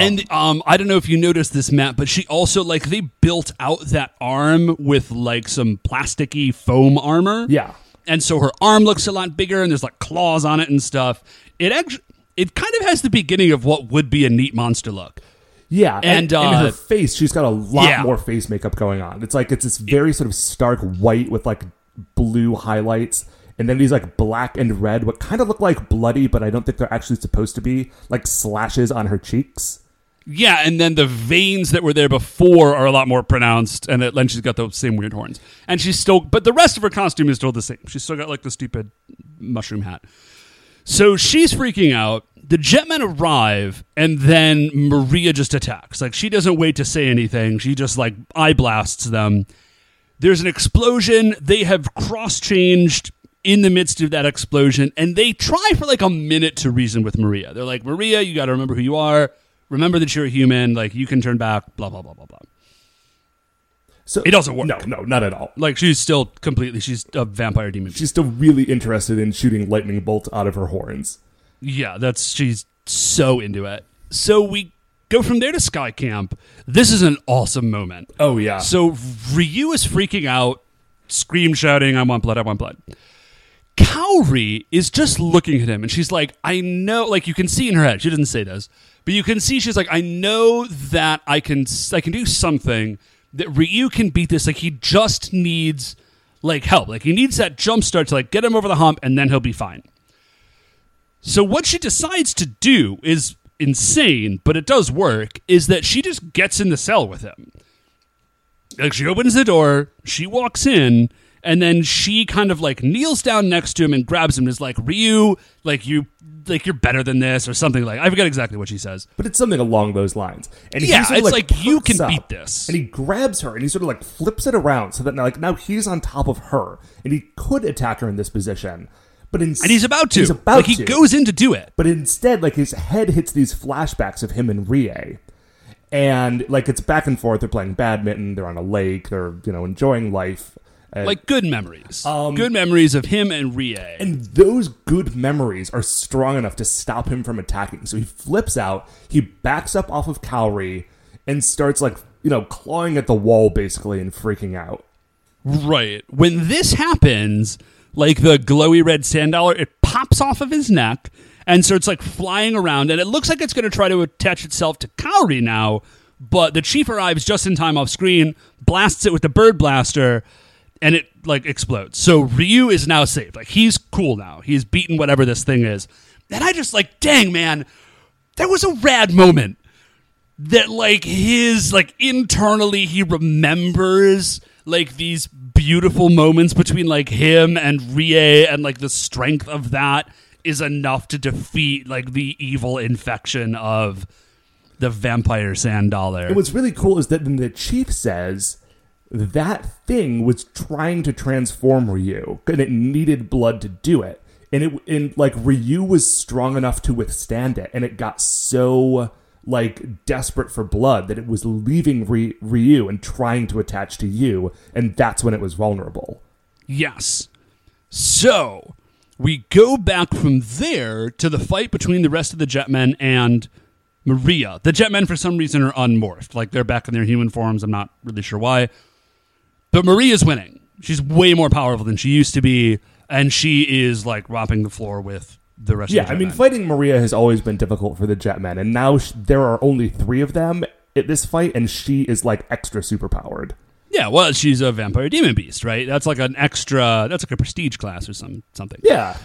And um, I don't know if you noticed this, Matt, but she also like they built out that arm with like some plasticky foam armor. Yeah, and so her arm looks a lot bigger, and there's like claws on it and stuff. It actually, it kind of has the beginning of what would be a neat monster look. yeah, And, and, uh, her face, she's got a lot yeah. more face makeup going on. It's like it's this very sort of stark white with like blue highlights. And then these like black and red, what kind of look like bloody, but I don't think they're actually supposed to be, like slashes on her cheeks. Yeah, and then the veins that were there before are a lot more pronounced, and then she's got those same weird horns. And she's still, but the rest of her costume is still the same. She's still got like the stupid mushroom hat. So she's freaking out. The jetmen arrive, and then Maria just attacks. Like she doesn't wait to say anything. She just like eye blasts them. There's an explosion. They have cross changed in the midst of that explosion, and they try for like a minute to reason with Maria. They're like, Maria, you got to remember who you are. Remember that you're a human. Like you can turn back. Blah blah blah blah blah. So It doesn't work. No, no, not at all. Like she's still completely. She's a vampire demon. She's still really interested in shooting lightning bolts out of her horns. Yeah, that's she's so into it. So we go from there to Sky Camp. This is an awesome moment. Oh yeah. So Ryu is freaking out, scream shouting, I want blood, I want blood. Kaori is just looking at him and she's like, I know, like you can see in her head, she doesn't say this, but you can see she's like, I know that I can, I can do something that Ryu can beat this. Like he just needs like help. Like he needs that jump start to like get him over the hump and then he'll be fine. So what she decides to do is insane, but it does work, is that she just gets in the cell with him. Like she opens the door, she walks in, and then she kind of like kneels down next to him and grabs him and is like, Ryu, like you like you're better than this or something like I forget exactly what she says. but it's something along those lines. And he Yeah, sort of, it's like, you perks can beat this. And he grabs her and he sort of like flips it around so that now, like now he's on top of her and he could attack her in this position, but in, And he's about to. He's about like he to. goes in to do it. But instead, like his head hits these flashbacks of him and Rie. And like it's back and forth. They're playing badminton. They're on a lake. They're you know enjoying life. Like good memories. Um, good memories of him and Rie. and those good memories are strong enough to stop him from attacking. So he flips out. He backs up off of Kaori and starts like you know clawing at the wall basically and freaking out. Right. When this happens, like the glowy red sand dollar, it pops off of his neck and starts like flying around, and it looks like it's going to try to attach itself to Kaori now. But the chief arrives just in time off screen, blasts it with the bird blaster, and it like explodes. So Ryu is now saved. Like he's cool now. He's beaten whatever this thing is. And I just like, dang man, that was a rad moment. That like his like internally he remembers like these beautiful moments between like him and Rie and like the strength of that is enough to defeat like the evil infection of the vampire sand dollar. And what's really cool is that then the chief says that thing was trying to transform Ryu, and it needed blood to do it. And it and like Ryu was strong enough to withstand it, and it got so like desperate for blood that it was leaving Ryu and trying to attach to you, and that's when it was vulnerable. Yes. So we go back from there to the fight between the rest of the Jetmen and Maria. The Jetmen, for some reason, are unmorphed. Like they're back in their human forms. I'm not really sure why. But Maria's winning. She's way more powerful than she used to be, and she is like romping the floor with the rest Yeah, of the I mean, fighting Maria has always been difficult for the Jetmen, and now sh- there are only three of them at this fight, and she is like extra superpowered. yeah, well, she's a vampire demon beast, right? That's like an extra. That's like a prestige class or some something. Yeah,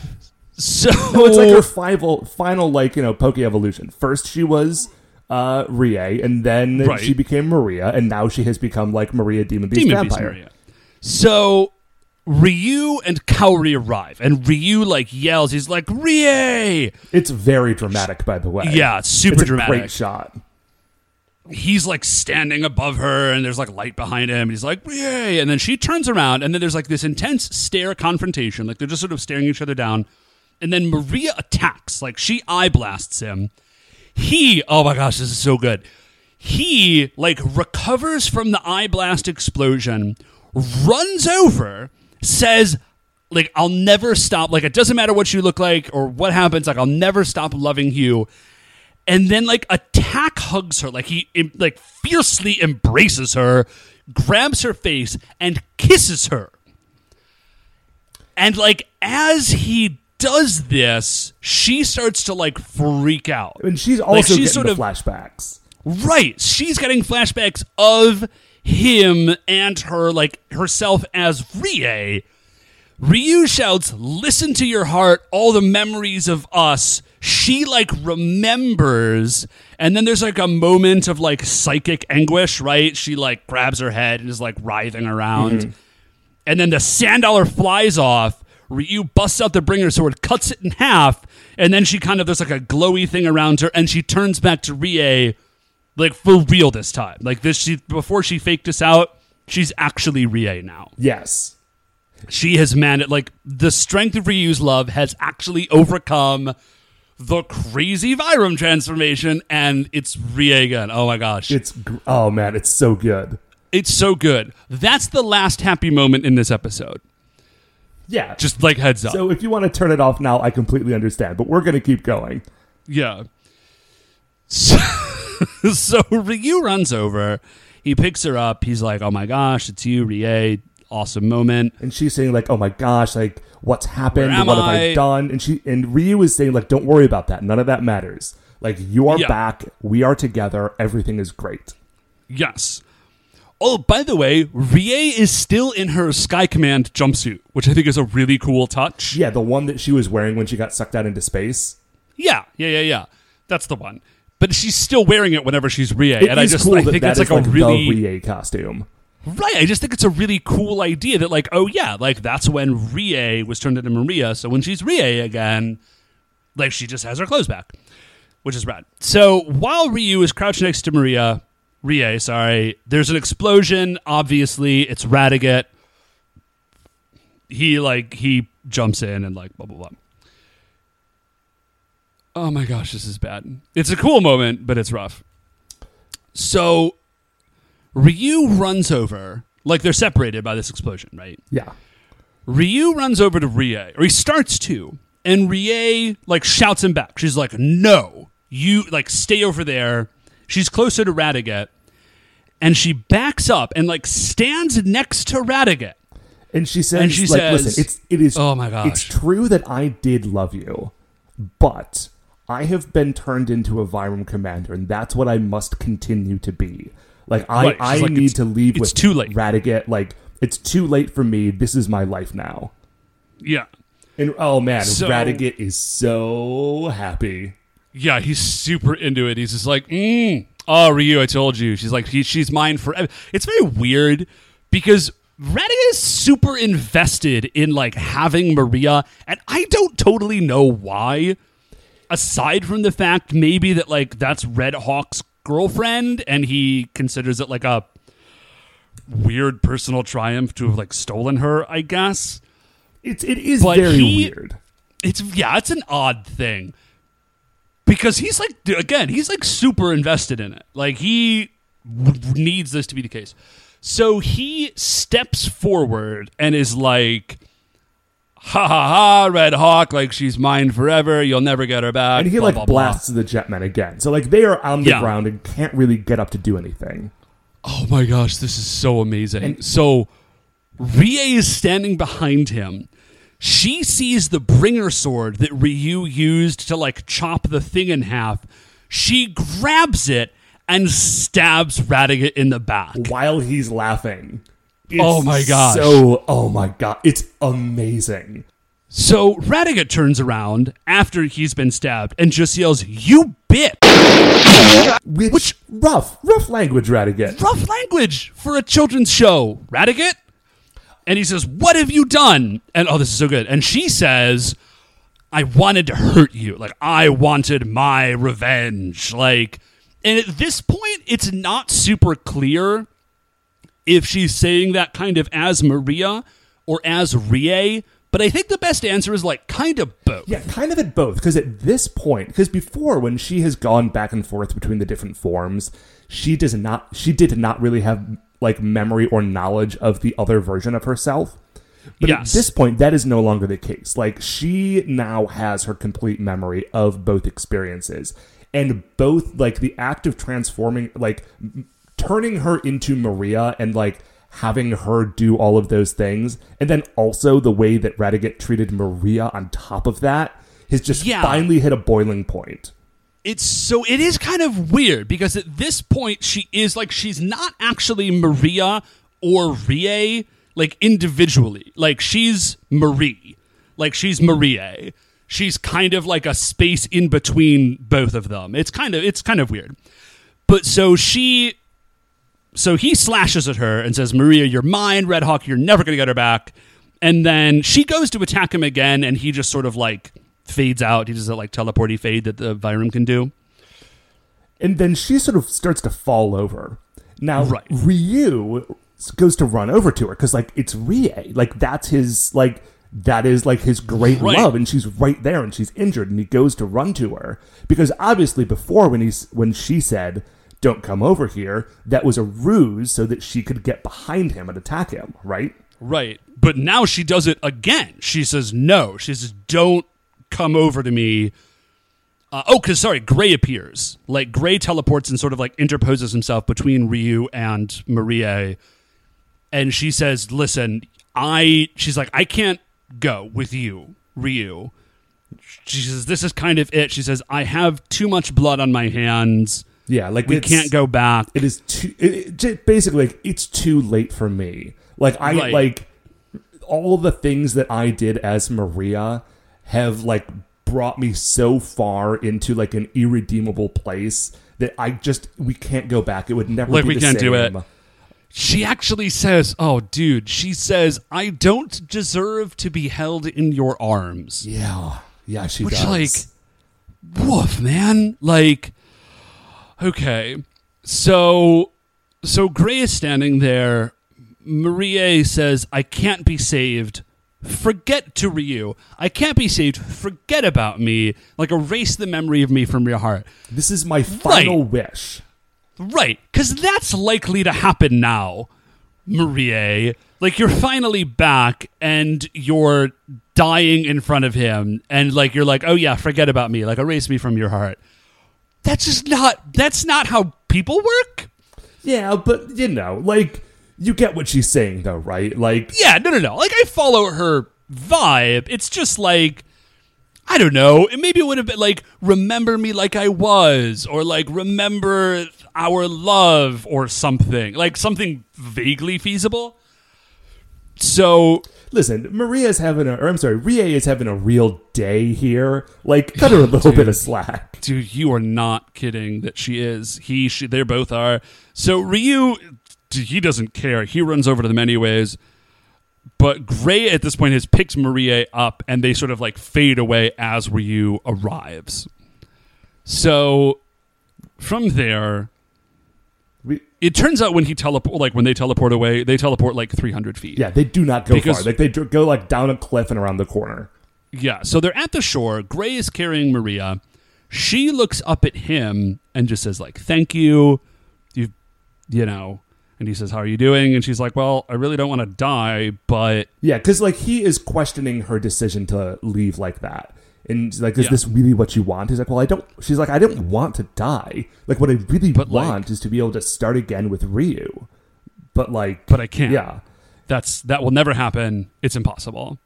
So No, it's like her final, final like you know Poke evolution. First she was uh Rie, and then Right. she became Maria, and now she has become like Maria Demon Beast Demon Beast Vampire. Maria. So Ryu and Kaori arrive, and Ryu like yells. He's like Rie. It's very dramatic, by the way. Yeah, it's super it's dramatic. Great shot. He's like standing above her, and there's like light behind him. And he's like Rie, and then she turns around, and then there's like this intense stare confrontation. Like they're just sort of staring each other down, and then Maria attacks. Like she eye blasts him. He, oh my gosh, this is so good. He like recovers from the eye blast explosion, runs over, says, like, I'll never stop. Like, it doesn't matter what you look like or what happens. Like, I'll never stop loving you. And then like attack hugs her. Like he like fiercely embraces her, grabs her face, and kisses her. And like as he does this, she starts to like freak out. And she's also Like, she's getting sort of- flashbacks. Right. She's getting flashbacks of him and her, like herself as Rie. Ryu shouts, Listen to your heart, all the memories of us. She like remembers, and then there's like a moment of like psychic anguish, right? She like grabs her head and is like writhing around. Mm-hmm. And then the sand dollar flies off. Ryu busts out the bringer sword, cuts it in half, and then she kind of there's like a glowy thing around her, and she turns back to Rie, like for real this time. Like this, she before she faked us out, she's actually Rie now. Yes. She has managed, like the strength of Ryu's love has actually overcome the crazy Vyram transformation, and it's Rie again. Oh my gosh, It's oh man, it's so good. it's so good. That's the last happy moment in this episode. Yeah. Just like heads up. so if you want to turn it off now, I completely understand, but we're going to keep going. Yeah. So, so Ryu runs over. He picks her up. He's like, "Oh my gosh, it's you, Rie! Awesome moment." And she's saying like, "Oh my gosh, like what's happened? What have I?" I done?" And she and Ryu is saying like, "Don't worry about that. None of that matters. Like you are Yeah. back. We are together. Everything is great." Yes. Oh, by the way, Rie is still in her Sky Command jumpsuit, which I think is a really cool touch. Yeah, the one that she was wearing when she got sucked out into space. Yeah, yeah, yeah, yeah. That's the one. But she's still wearing it whenever she's Rie, It and I just cool I think that it's is, like a really Rie costume. Right. I just think it's a really cool idea that, like, oh, yeah, like that's when Rie was turned into Maria. So when she's Rie again, like, she just has her clothes back, which is rad. So while Ryu is crouched next to Maria, Rie, sorry, there's an explosion. Obviously, it's Radiguet. He, like, he jumps in and, like, blah, blah, blah. Oh my gosh, this is bad. It's a cool moment, but it's rough. So Ryu runs over, like they're separated by this explosion, right? Yeah. Ryu runs over to Rie, or he starts to, and Rie like shouts him back. She's like, "No, you like stay over there." She's closer to Radiguet, and she backs up and like stands next to Radiguet. And she says, And she like, says- listen, it's it is Oh my gosh. It's true that I did love you, but I have been turned into a Vyram commander, and that's what I must continue to be. Like I, Right, I like, need to leave it's with too late. Radiguet. Like it's too late for me. This is my life now. Yeah. And oh man, So- Radiguet is so happy. Yeah, he's super into it. He's just like, mm, "Oh, Ryu, I told you." She's like, he, "She's mine forever." It's very weird because Radiguet is super invested in like having Maria, and I don't totally know why. Aside from the fact maybe that like that's Red Hawk's girlfriend, and he considers it like a weird personal triumph to have like stolen her. I guess It's it is But very he- weird. it's yeah, it's an odd thing because he's like again, he's like super invested in it. Like he w- needs this to be the case. So he steps forward and is like, "Ha ha ha, Red Hawk! Like she's mine forever. You'll never get her back." And he blah, like blah, blah. blasts the Jetmen again. So like they are on the Yeah. ground and can't really get up to do anything. Oh my gosh, this is so amazing. And- so Rie is standing behind him. She sees the bringer sword that Ryu used to like chop the thing in half. She grabs it and stabs Radiguet in the back. while he's laughing. It's Oh my god! So, oh my god, it's amazing. So Radiguet turns around after he's been stabbed and just yells, "You bitch!" Which, Which- rough, rough language, Radigan. rough language for a children's show. Radiguet? And he says, What have you done? And oh, this is so good. And she says, I wanted to hurt you. Like, I wanted my revenge. Like, and at this point, it's not super clear if she's saying that kind of as Maria or as Rie. But I think the best answer is like kind of both. Yeah, kind of at both. Because at this point, because before when she has gone back and forth between the different forms, she does not. She did not really have like memory or knowledge of the other version of herself. But at this point, that is no longer the case. Like she now has her complete memory of both experiences, and both like the act of transforming, like m- turning her into Maria, and like having her do all of those things, and then also the way that Radiguet treated Maria on top of that has just Yeah. finally hit a boiling point. It's so it is kind of weird because at this point she is like she's not actually Maria or Rie like individually. Like she's Marie. Like she's Marie. She's kind of like a space in between both of them. It's kind of it's kind of weird. But so she so he slashes at her and says, Maria, you're mine. Red Hawk, you're never to get her back. And then she goes to attack him again, and he just sort of like fades out. He does that like teleporty fade that the Vyram can do. and then she sort of starts to fall over. Now Right. Ryu goes to run over to her because like it's Rie, like that's his like that is like his great Right. love, and she's right there, and she's injured, and he goes to run to her because obviously before when he's when she said don't come over here, that was a ruse so that she could get behind him and attack him, right? Right. But now she does it again. She says no. She says, don't come over to me. Uh, oh, because, sorry, Gray appears. Like, Gray teleports and sort of like interposes himself between Ryu and Maria. And she says, listen, I, she's like, I can't go with you, Ryu. She says, this is kind of it. She says, I have too much blood on my hands. Yeah, like We can't go back. it is too it, it, basically like, it's too late for me like i Right. like all the things that i did as maria have like brought me so far into like an irredeemable place that i just we can't go back it would never Like, be we the can't do same. it. She actually says, "Oh, dude," she says, "I don't deserve to be held in your arms." yeah yeah she Which, does like, woof, man. Like, okay, so so Gray is standing there. Marie says, "I can't be saved." Forget to Ryu. I can't be saved. Forget about me. Like erase the memory of me from your heart. this is my final wish Right, because that's likely to happen now, Marie. Like you're finally back and you're dying in front of him, and like you're like, oh yeah, forget about me. Like erase me from your heart. That's just not. That's not how people work. Yeah, but you know, like you get what she's saying though, right? Like Yeah, no, no, no. Like I follow her vibe. It's just like I don't know. It maybe it would have been like remember me like I was, or like remember our love, or something like something vaguely feasible. So listen, Maria's having a or I'm sorry, Rie is having a real day here. Like cut her a little bit of slack. dude, you are not kidding that she is. He, she, they both are. So Ryu, dude, he doesn't care. He runs over to them anyways. But Gray at this point has picked Maria up, and they sort of like fade away as Ryu arrives. So from there, We, it turns out when he teleport, like when they teleport away, they teleport like 300 feet. yeah, they do not go Because- far. Like they go like down a cliff and around the corner. Yeah, so they're at the shore. Gray is carrying Maria. She looks up at him and just says like, "Thank you." You you know, and he says, "How are you doing?" And she's like, "Well, I really don't want to die, but Yeah, because like he is questioning her decision to leave like that. And like, is Yeah. this really what you want? He's like, well, I don't. She's like, I don't want to die. Like, what I really But, like- want is to be able to start again with Ryu. But like, but I can't. yeah. That's that will never happen. It's impossible."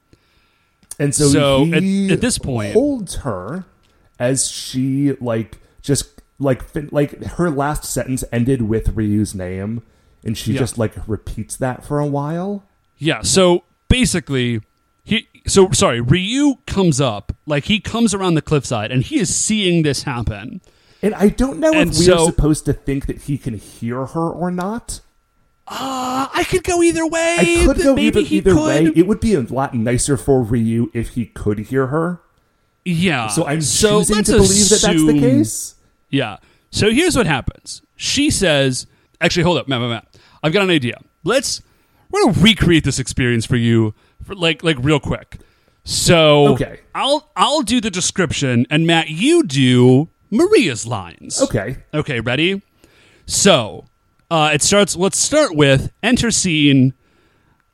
And so, So, he at- at this point- holds her as she like just like fin- like her last sentence ended with Ryu's name, and she Yeah. just like repeats that for a while. Yeah, so basically he so sorry, Ryu comes up, like he comes around the cliffside and he is seeing this happen. And I don't know And if we are supposed to think that he can hear her or not. Uh, I could go either way. I could go maybe either, he either could. way. It would be a lot nicer for Ryu if he could hear her. Yeah. So I'm so choosing to believe that that's the case. Yeah. So here's what happens. She says, actually, hold up, Matt, Matt, Matt. I've got an idea. Let's we're gonna recreate this experience for you, for like like real quick. So Okay. I'll I'll do the description, and Matt, you do Maria's lines. Okay. Okay, ready? So, uh, it starts. Let's start with enter scene.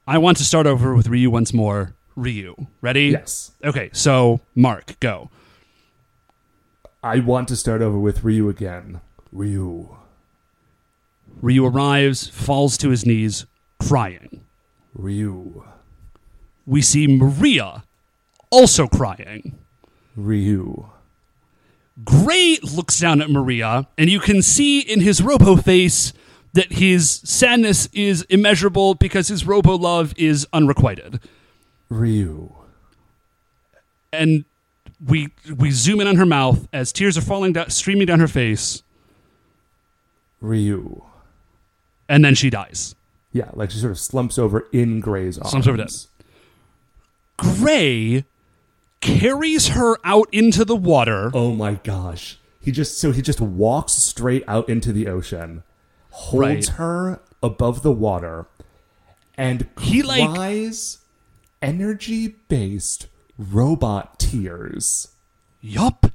I want to start over with Ryu once more. Ryu, ready? Yes. Okay, so Matt, go. I want to start over with Ryu again. Ryu. Ryu arrives, falls to his knees, crying. Ryu. We see Maria also crying. Ryu. Gray looks down at Maria, and you can see in his robo face that his sadness is immeasurable because his robo love is unrequited. Ryu. And we we zoom in on her mouth as tears are falling down, streaming down her face, Ryu. And then she dies. Yeah, like she sort of slumps over in Gray's arms. Slumps over dead. Gray carries her out into the water. Oh my gosh. He just so he just walks straight out into the ocean, holds Right. her above the water, and He, like- cries energy-based robot tears. Yup.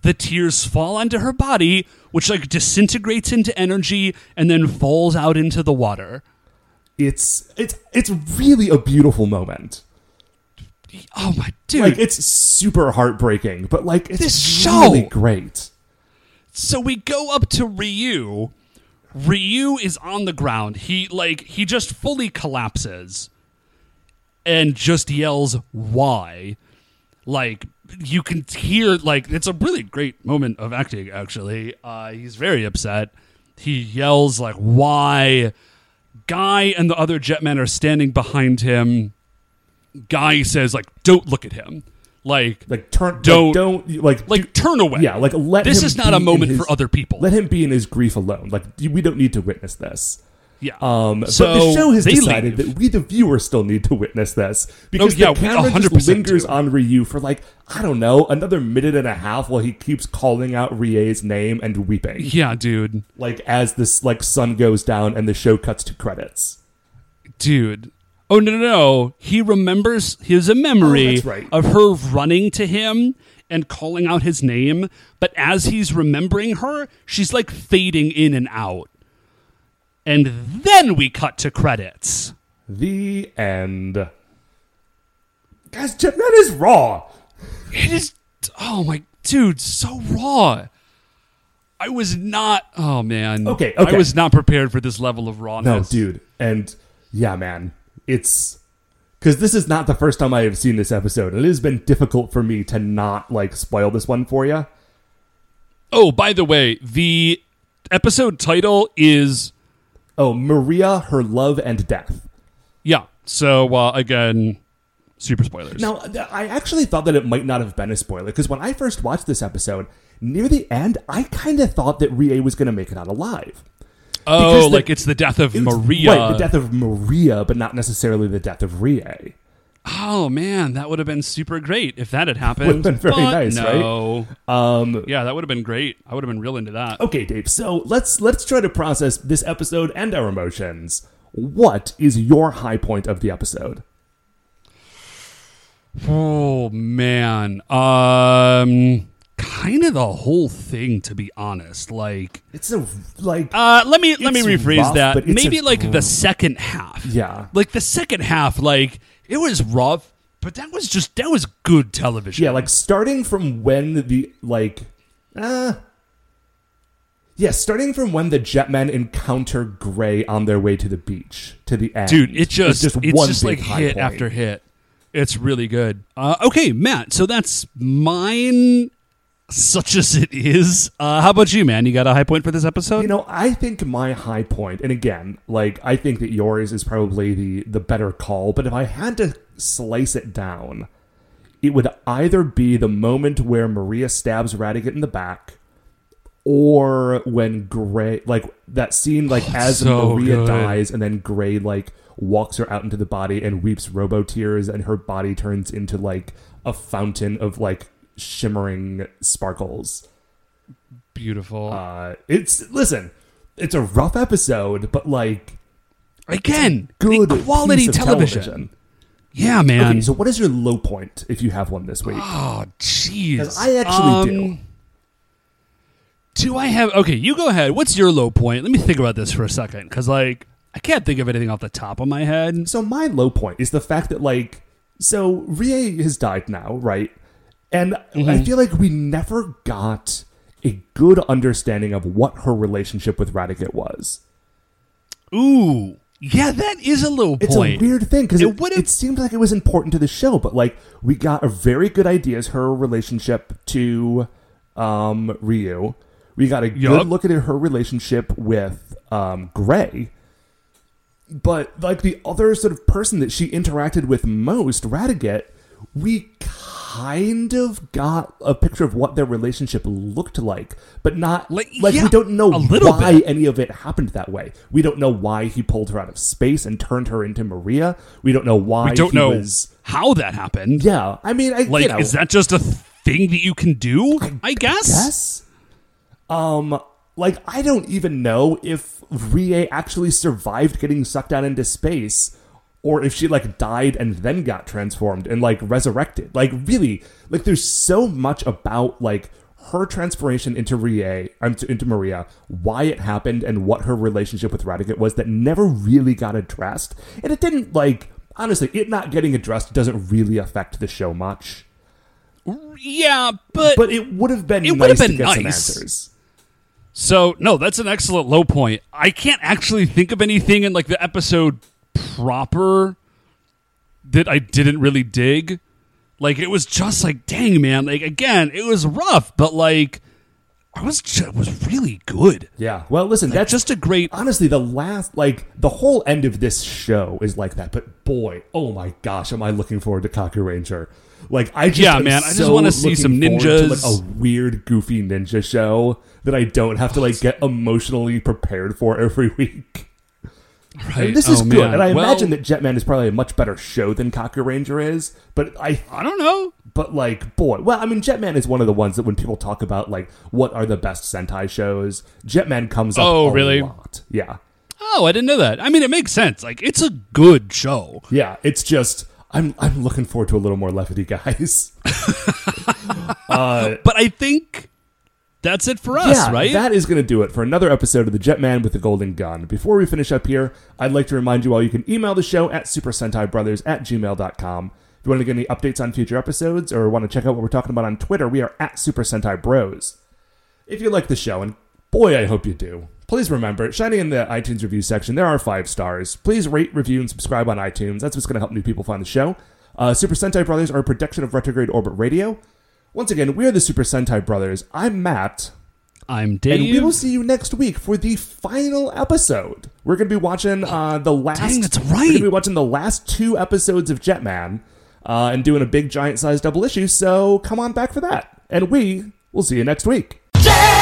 The tears fall onto her body, which like disintegrates into energy and then falls out into the water. It's it's it's really a beautiful moment. Oh my dude. Like it's super heartbreaking, but like it's This really show- great. so we go up to Ryu. Ryu is on the ground. He like he just fully collapses and just yells why. Like you can hear like it's a really great moment of acting actually. Uh he's very upset. He yells like why. Guy and the other jetmen are standing behind him. Guy says like don't look at him. Like Like turn Don't- don't don't like like do- turn away. yeah like let this is not a moment his- for other people. Let him be in his grief alone. Like we don't need to witness this. Yeah. Um, So but the show has decided leave. that we, the viewer, still need to witness this because Oh, yeah, the camera just lingers do. on Ryu for like I don't know another minute and a half while he keeps calling out Rie's name and weeping, yeah, dude. like as this like sun goes down and the show cuts to credits. Dude. Oh no no no. He remembers He has a memory Oh, right. of her running to him and calling out his name, but as he's remembering her, she's like fading in and out. And then we cut to credits. The end. Guys, Jetman is raw. It is oh my dude, so raw. I was not oh man. Okay, okay. I was not prepared for this level of rawness. No, dude, and Yeah, man. It's because this is not the first time I have seen this episode. and It has been difficult for me to not like spoil this one for you. Oh, by the way, the episode title is Oh, Maria, her love and death. yeah. So uh, again, super spoilers. Now, I actually thought that it might not have been a spoiler because when I first watched this episode, near the end, I kind of thought that Rie was going to make it out alive. oh, the- like it's the death of Maria. right? The death of Maria, but not necessarily the death of Rie. Oh man, that would have been super great if that had happened. Would've been very But nice, right? no. Um, Yeah, that would have been great. I would have been real into that. okay, Dave. So let's let's try to process this episode and our emotions. What is your high point of the episode? Oh man. Um kind of the whole thing to be honest. Like It's a like uh let me let me rephrase rough, that. Maybe a like the second half. yeah. Like the second half like it was rough, but that was just that was good television. Yeah, like starting from when the like uh Yeah, starting from when the Jetmen encounter Gray on their way to the beach to the end. dude it just just it's one just like hit point. after hit it's really good uh, okay matt so that's mine such as it is. Uh, how about you man? You got a high point for this episode? You know, I think my high point, and again, like I think that yours is probably the the better call, but if I had to slice it down, it would either be the moment where Maria stabs Radigan in the back, or when Gray, like that scene, like as Oh, so Maria good. dies, and then Gray like walks her out into the body and weeps robo tears, and her body turns into like a fountain of like shimmering sparkles. beautiful Uh, it's listen, it's a rough episode, but like again good quality of television. yeah man Okay, so what is your low point if you have one this week? oh jeez I actually do. Um, do i have okay you go ahead what's your low point let me think about this for a second because like i can't think of anything off the top of my head So my low point is the fact that like so Rie has died now, right? And Mm-hmm. I feel like we never got a good understanding of what her relationship with Radiguet was. ooh yeah that is a low It's a weird thing because It it, it seemed like it was important to the show, but like we got a very good idea as her relationship to um, Ryu. We got a Yup. good look at her relationship with um, Gray. But like the other sort of person that she interacted with most, Radiguet, we kind of got a picture of what their relationship looked like, but not Like, like, yeah, we don't know a little why bit. any of it happened that way. We don't know why he pulled her out of space and turned her into Maria. We don't know why we don't know was. how that happened. Yeah, I mean, I, Like, you know, is that just a thing that you can do? I, guess. yes? Um, like I don't even know if Rie actually survived getting sucked out into space, or if she like died and then got transformed and like resurrected. Like really, like there's so much about like her transformation into Rie, um, into Maria, why it happened, and what her relationship with Radiguet was that never really got addressed, and it didn't like. Honestly, it not getting addressed doesn't really affect the show much, Yeah, but, but it would have been It nice would've to been get some nice. answers. so no, that's an excellent low point. I can't actually think of anything in like the episode proper that I didn't really dig. Like it was just like, dang man, like again, it was rough, but like I was ju- it was really good. Yeah. Well, listen, Like, that's just a great honestly the last like the whole end of this show is like that. But boy, oh my gosh, am I looking forward to Kakuranger? Like I just Yeah, man, I just wanna see some forward to, ninjas. like a weird, goofy ninja show that I don't have to like get emotionally prepared for every week. Right. And this is Oh, good, man. and I Well, imagine that Jetman is probably a much better show than Kakuranger is. But I I don't know. but like boy well i mean jetman is one of the ones that when people talk about like what are the best sentai shows jetman comes up Oh, a really? lot yeah Oh, I didn't know that. I mean, it makes sense. Like it's a good show. yeah it's just i'm i'm looking forward to a little more levity guys uh But I think that's it for us, yeah, right? that is going to do it for another episode of the Jetman with the Golden Gun. Before we finish up here, I'd like to remind you all you can email the show at supersentaibrothers at gmail.com. If you want to get any updates on future episodes or want to check out what we're talking about on Twitter, we are at Super Sentai Bros. If you like the show, and boy, I hope you do, please remember, shining in the iTunes review section, there are five stars. Please rate, review, and subscribe on iTunes. That's what's going to help new people find the show. Uh, Super Sentai Brothers are a production of Retrograde Orbit Radio. Once again, we are the Super Sentai Brothers. I'm Matt. I'm Dave. And we will see you next week for the final episode. We're going to be watching uh, the last. Dang, that's We're going to be watching the last two episodes of Jetman uh, and doing a big giant sized double issue. So come on back for that. And we will see you next week. Jet!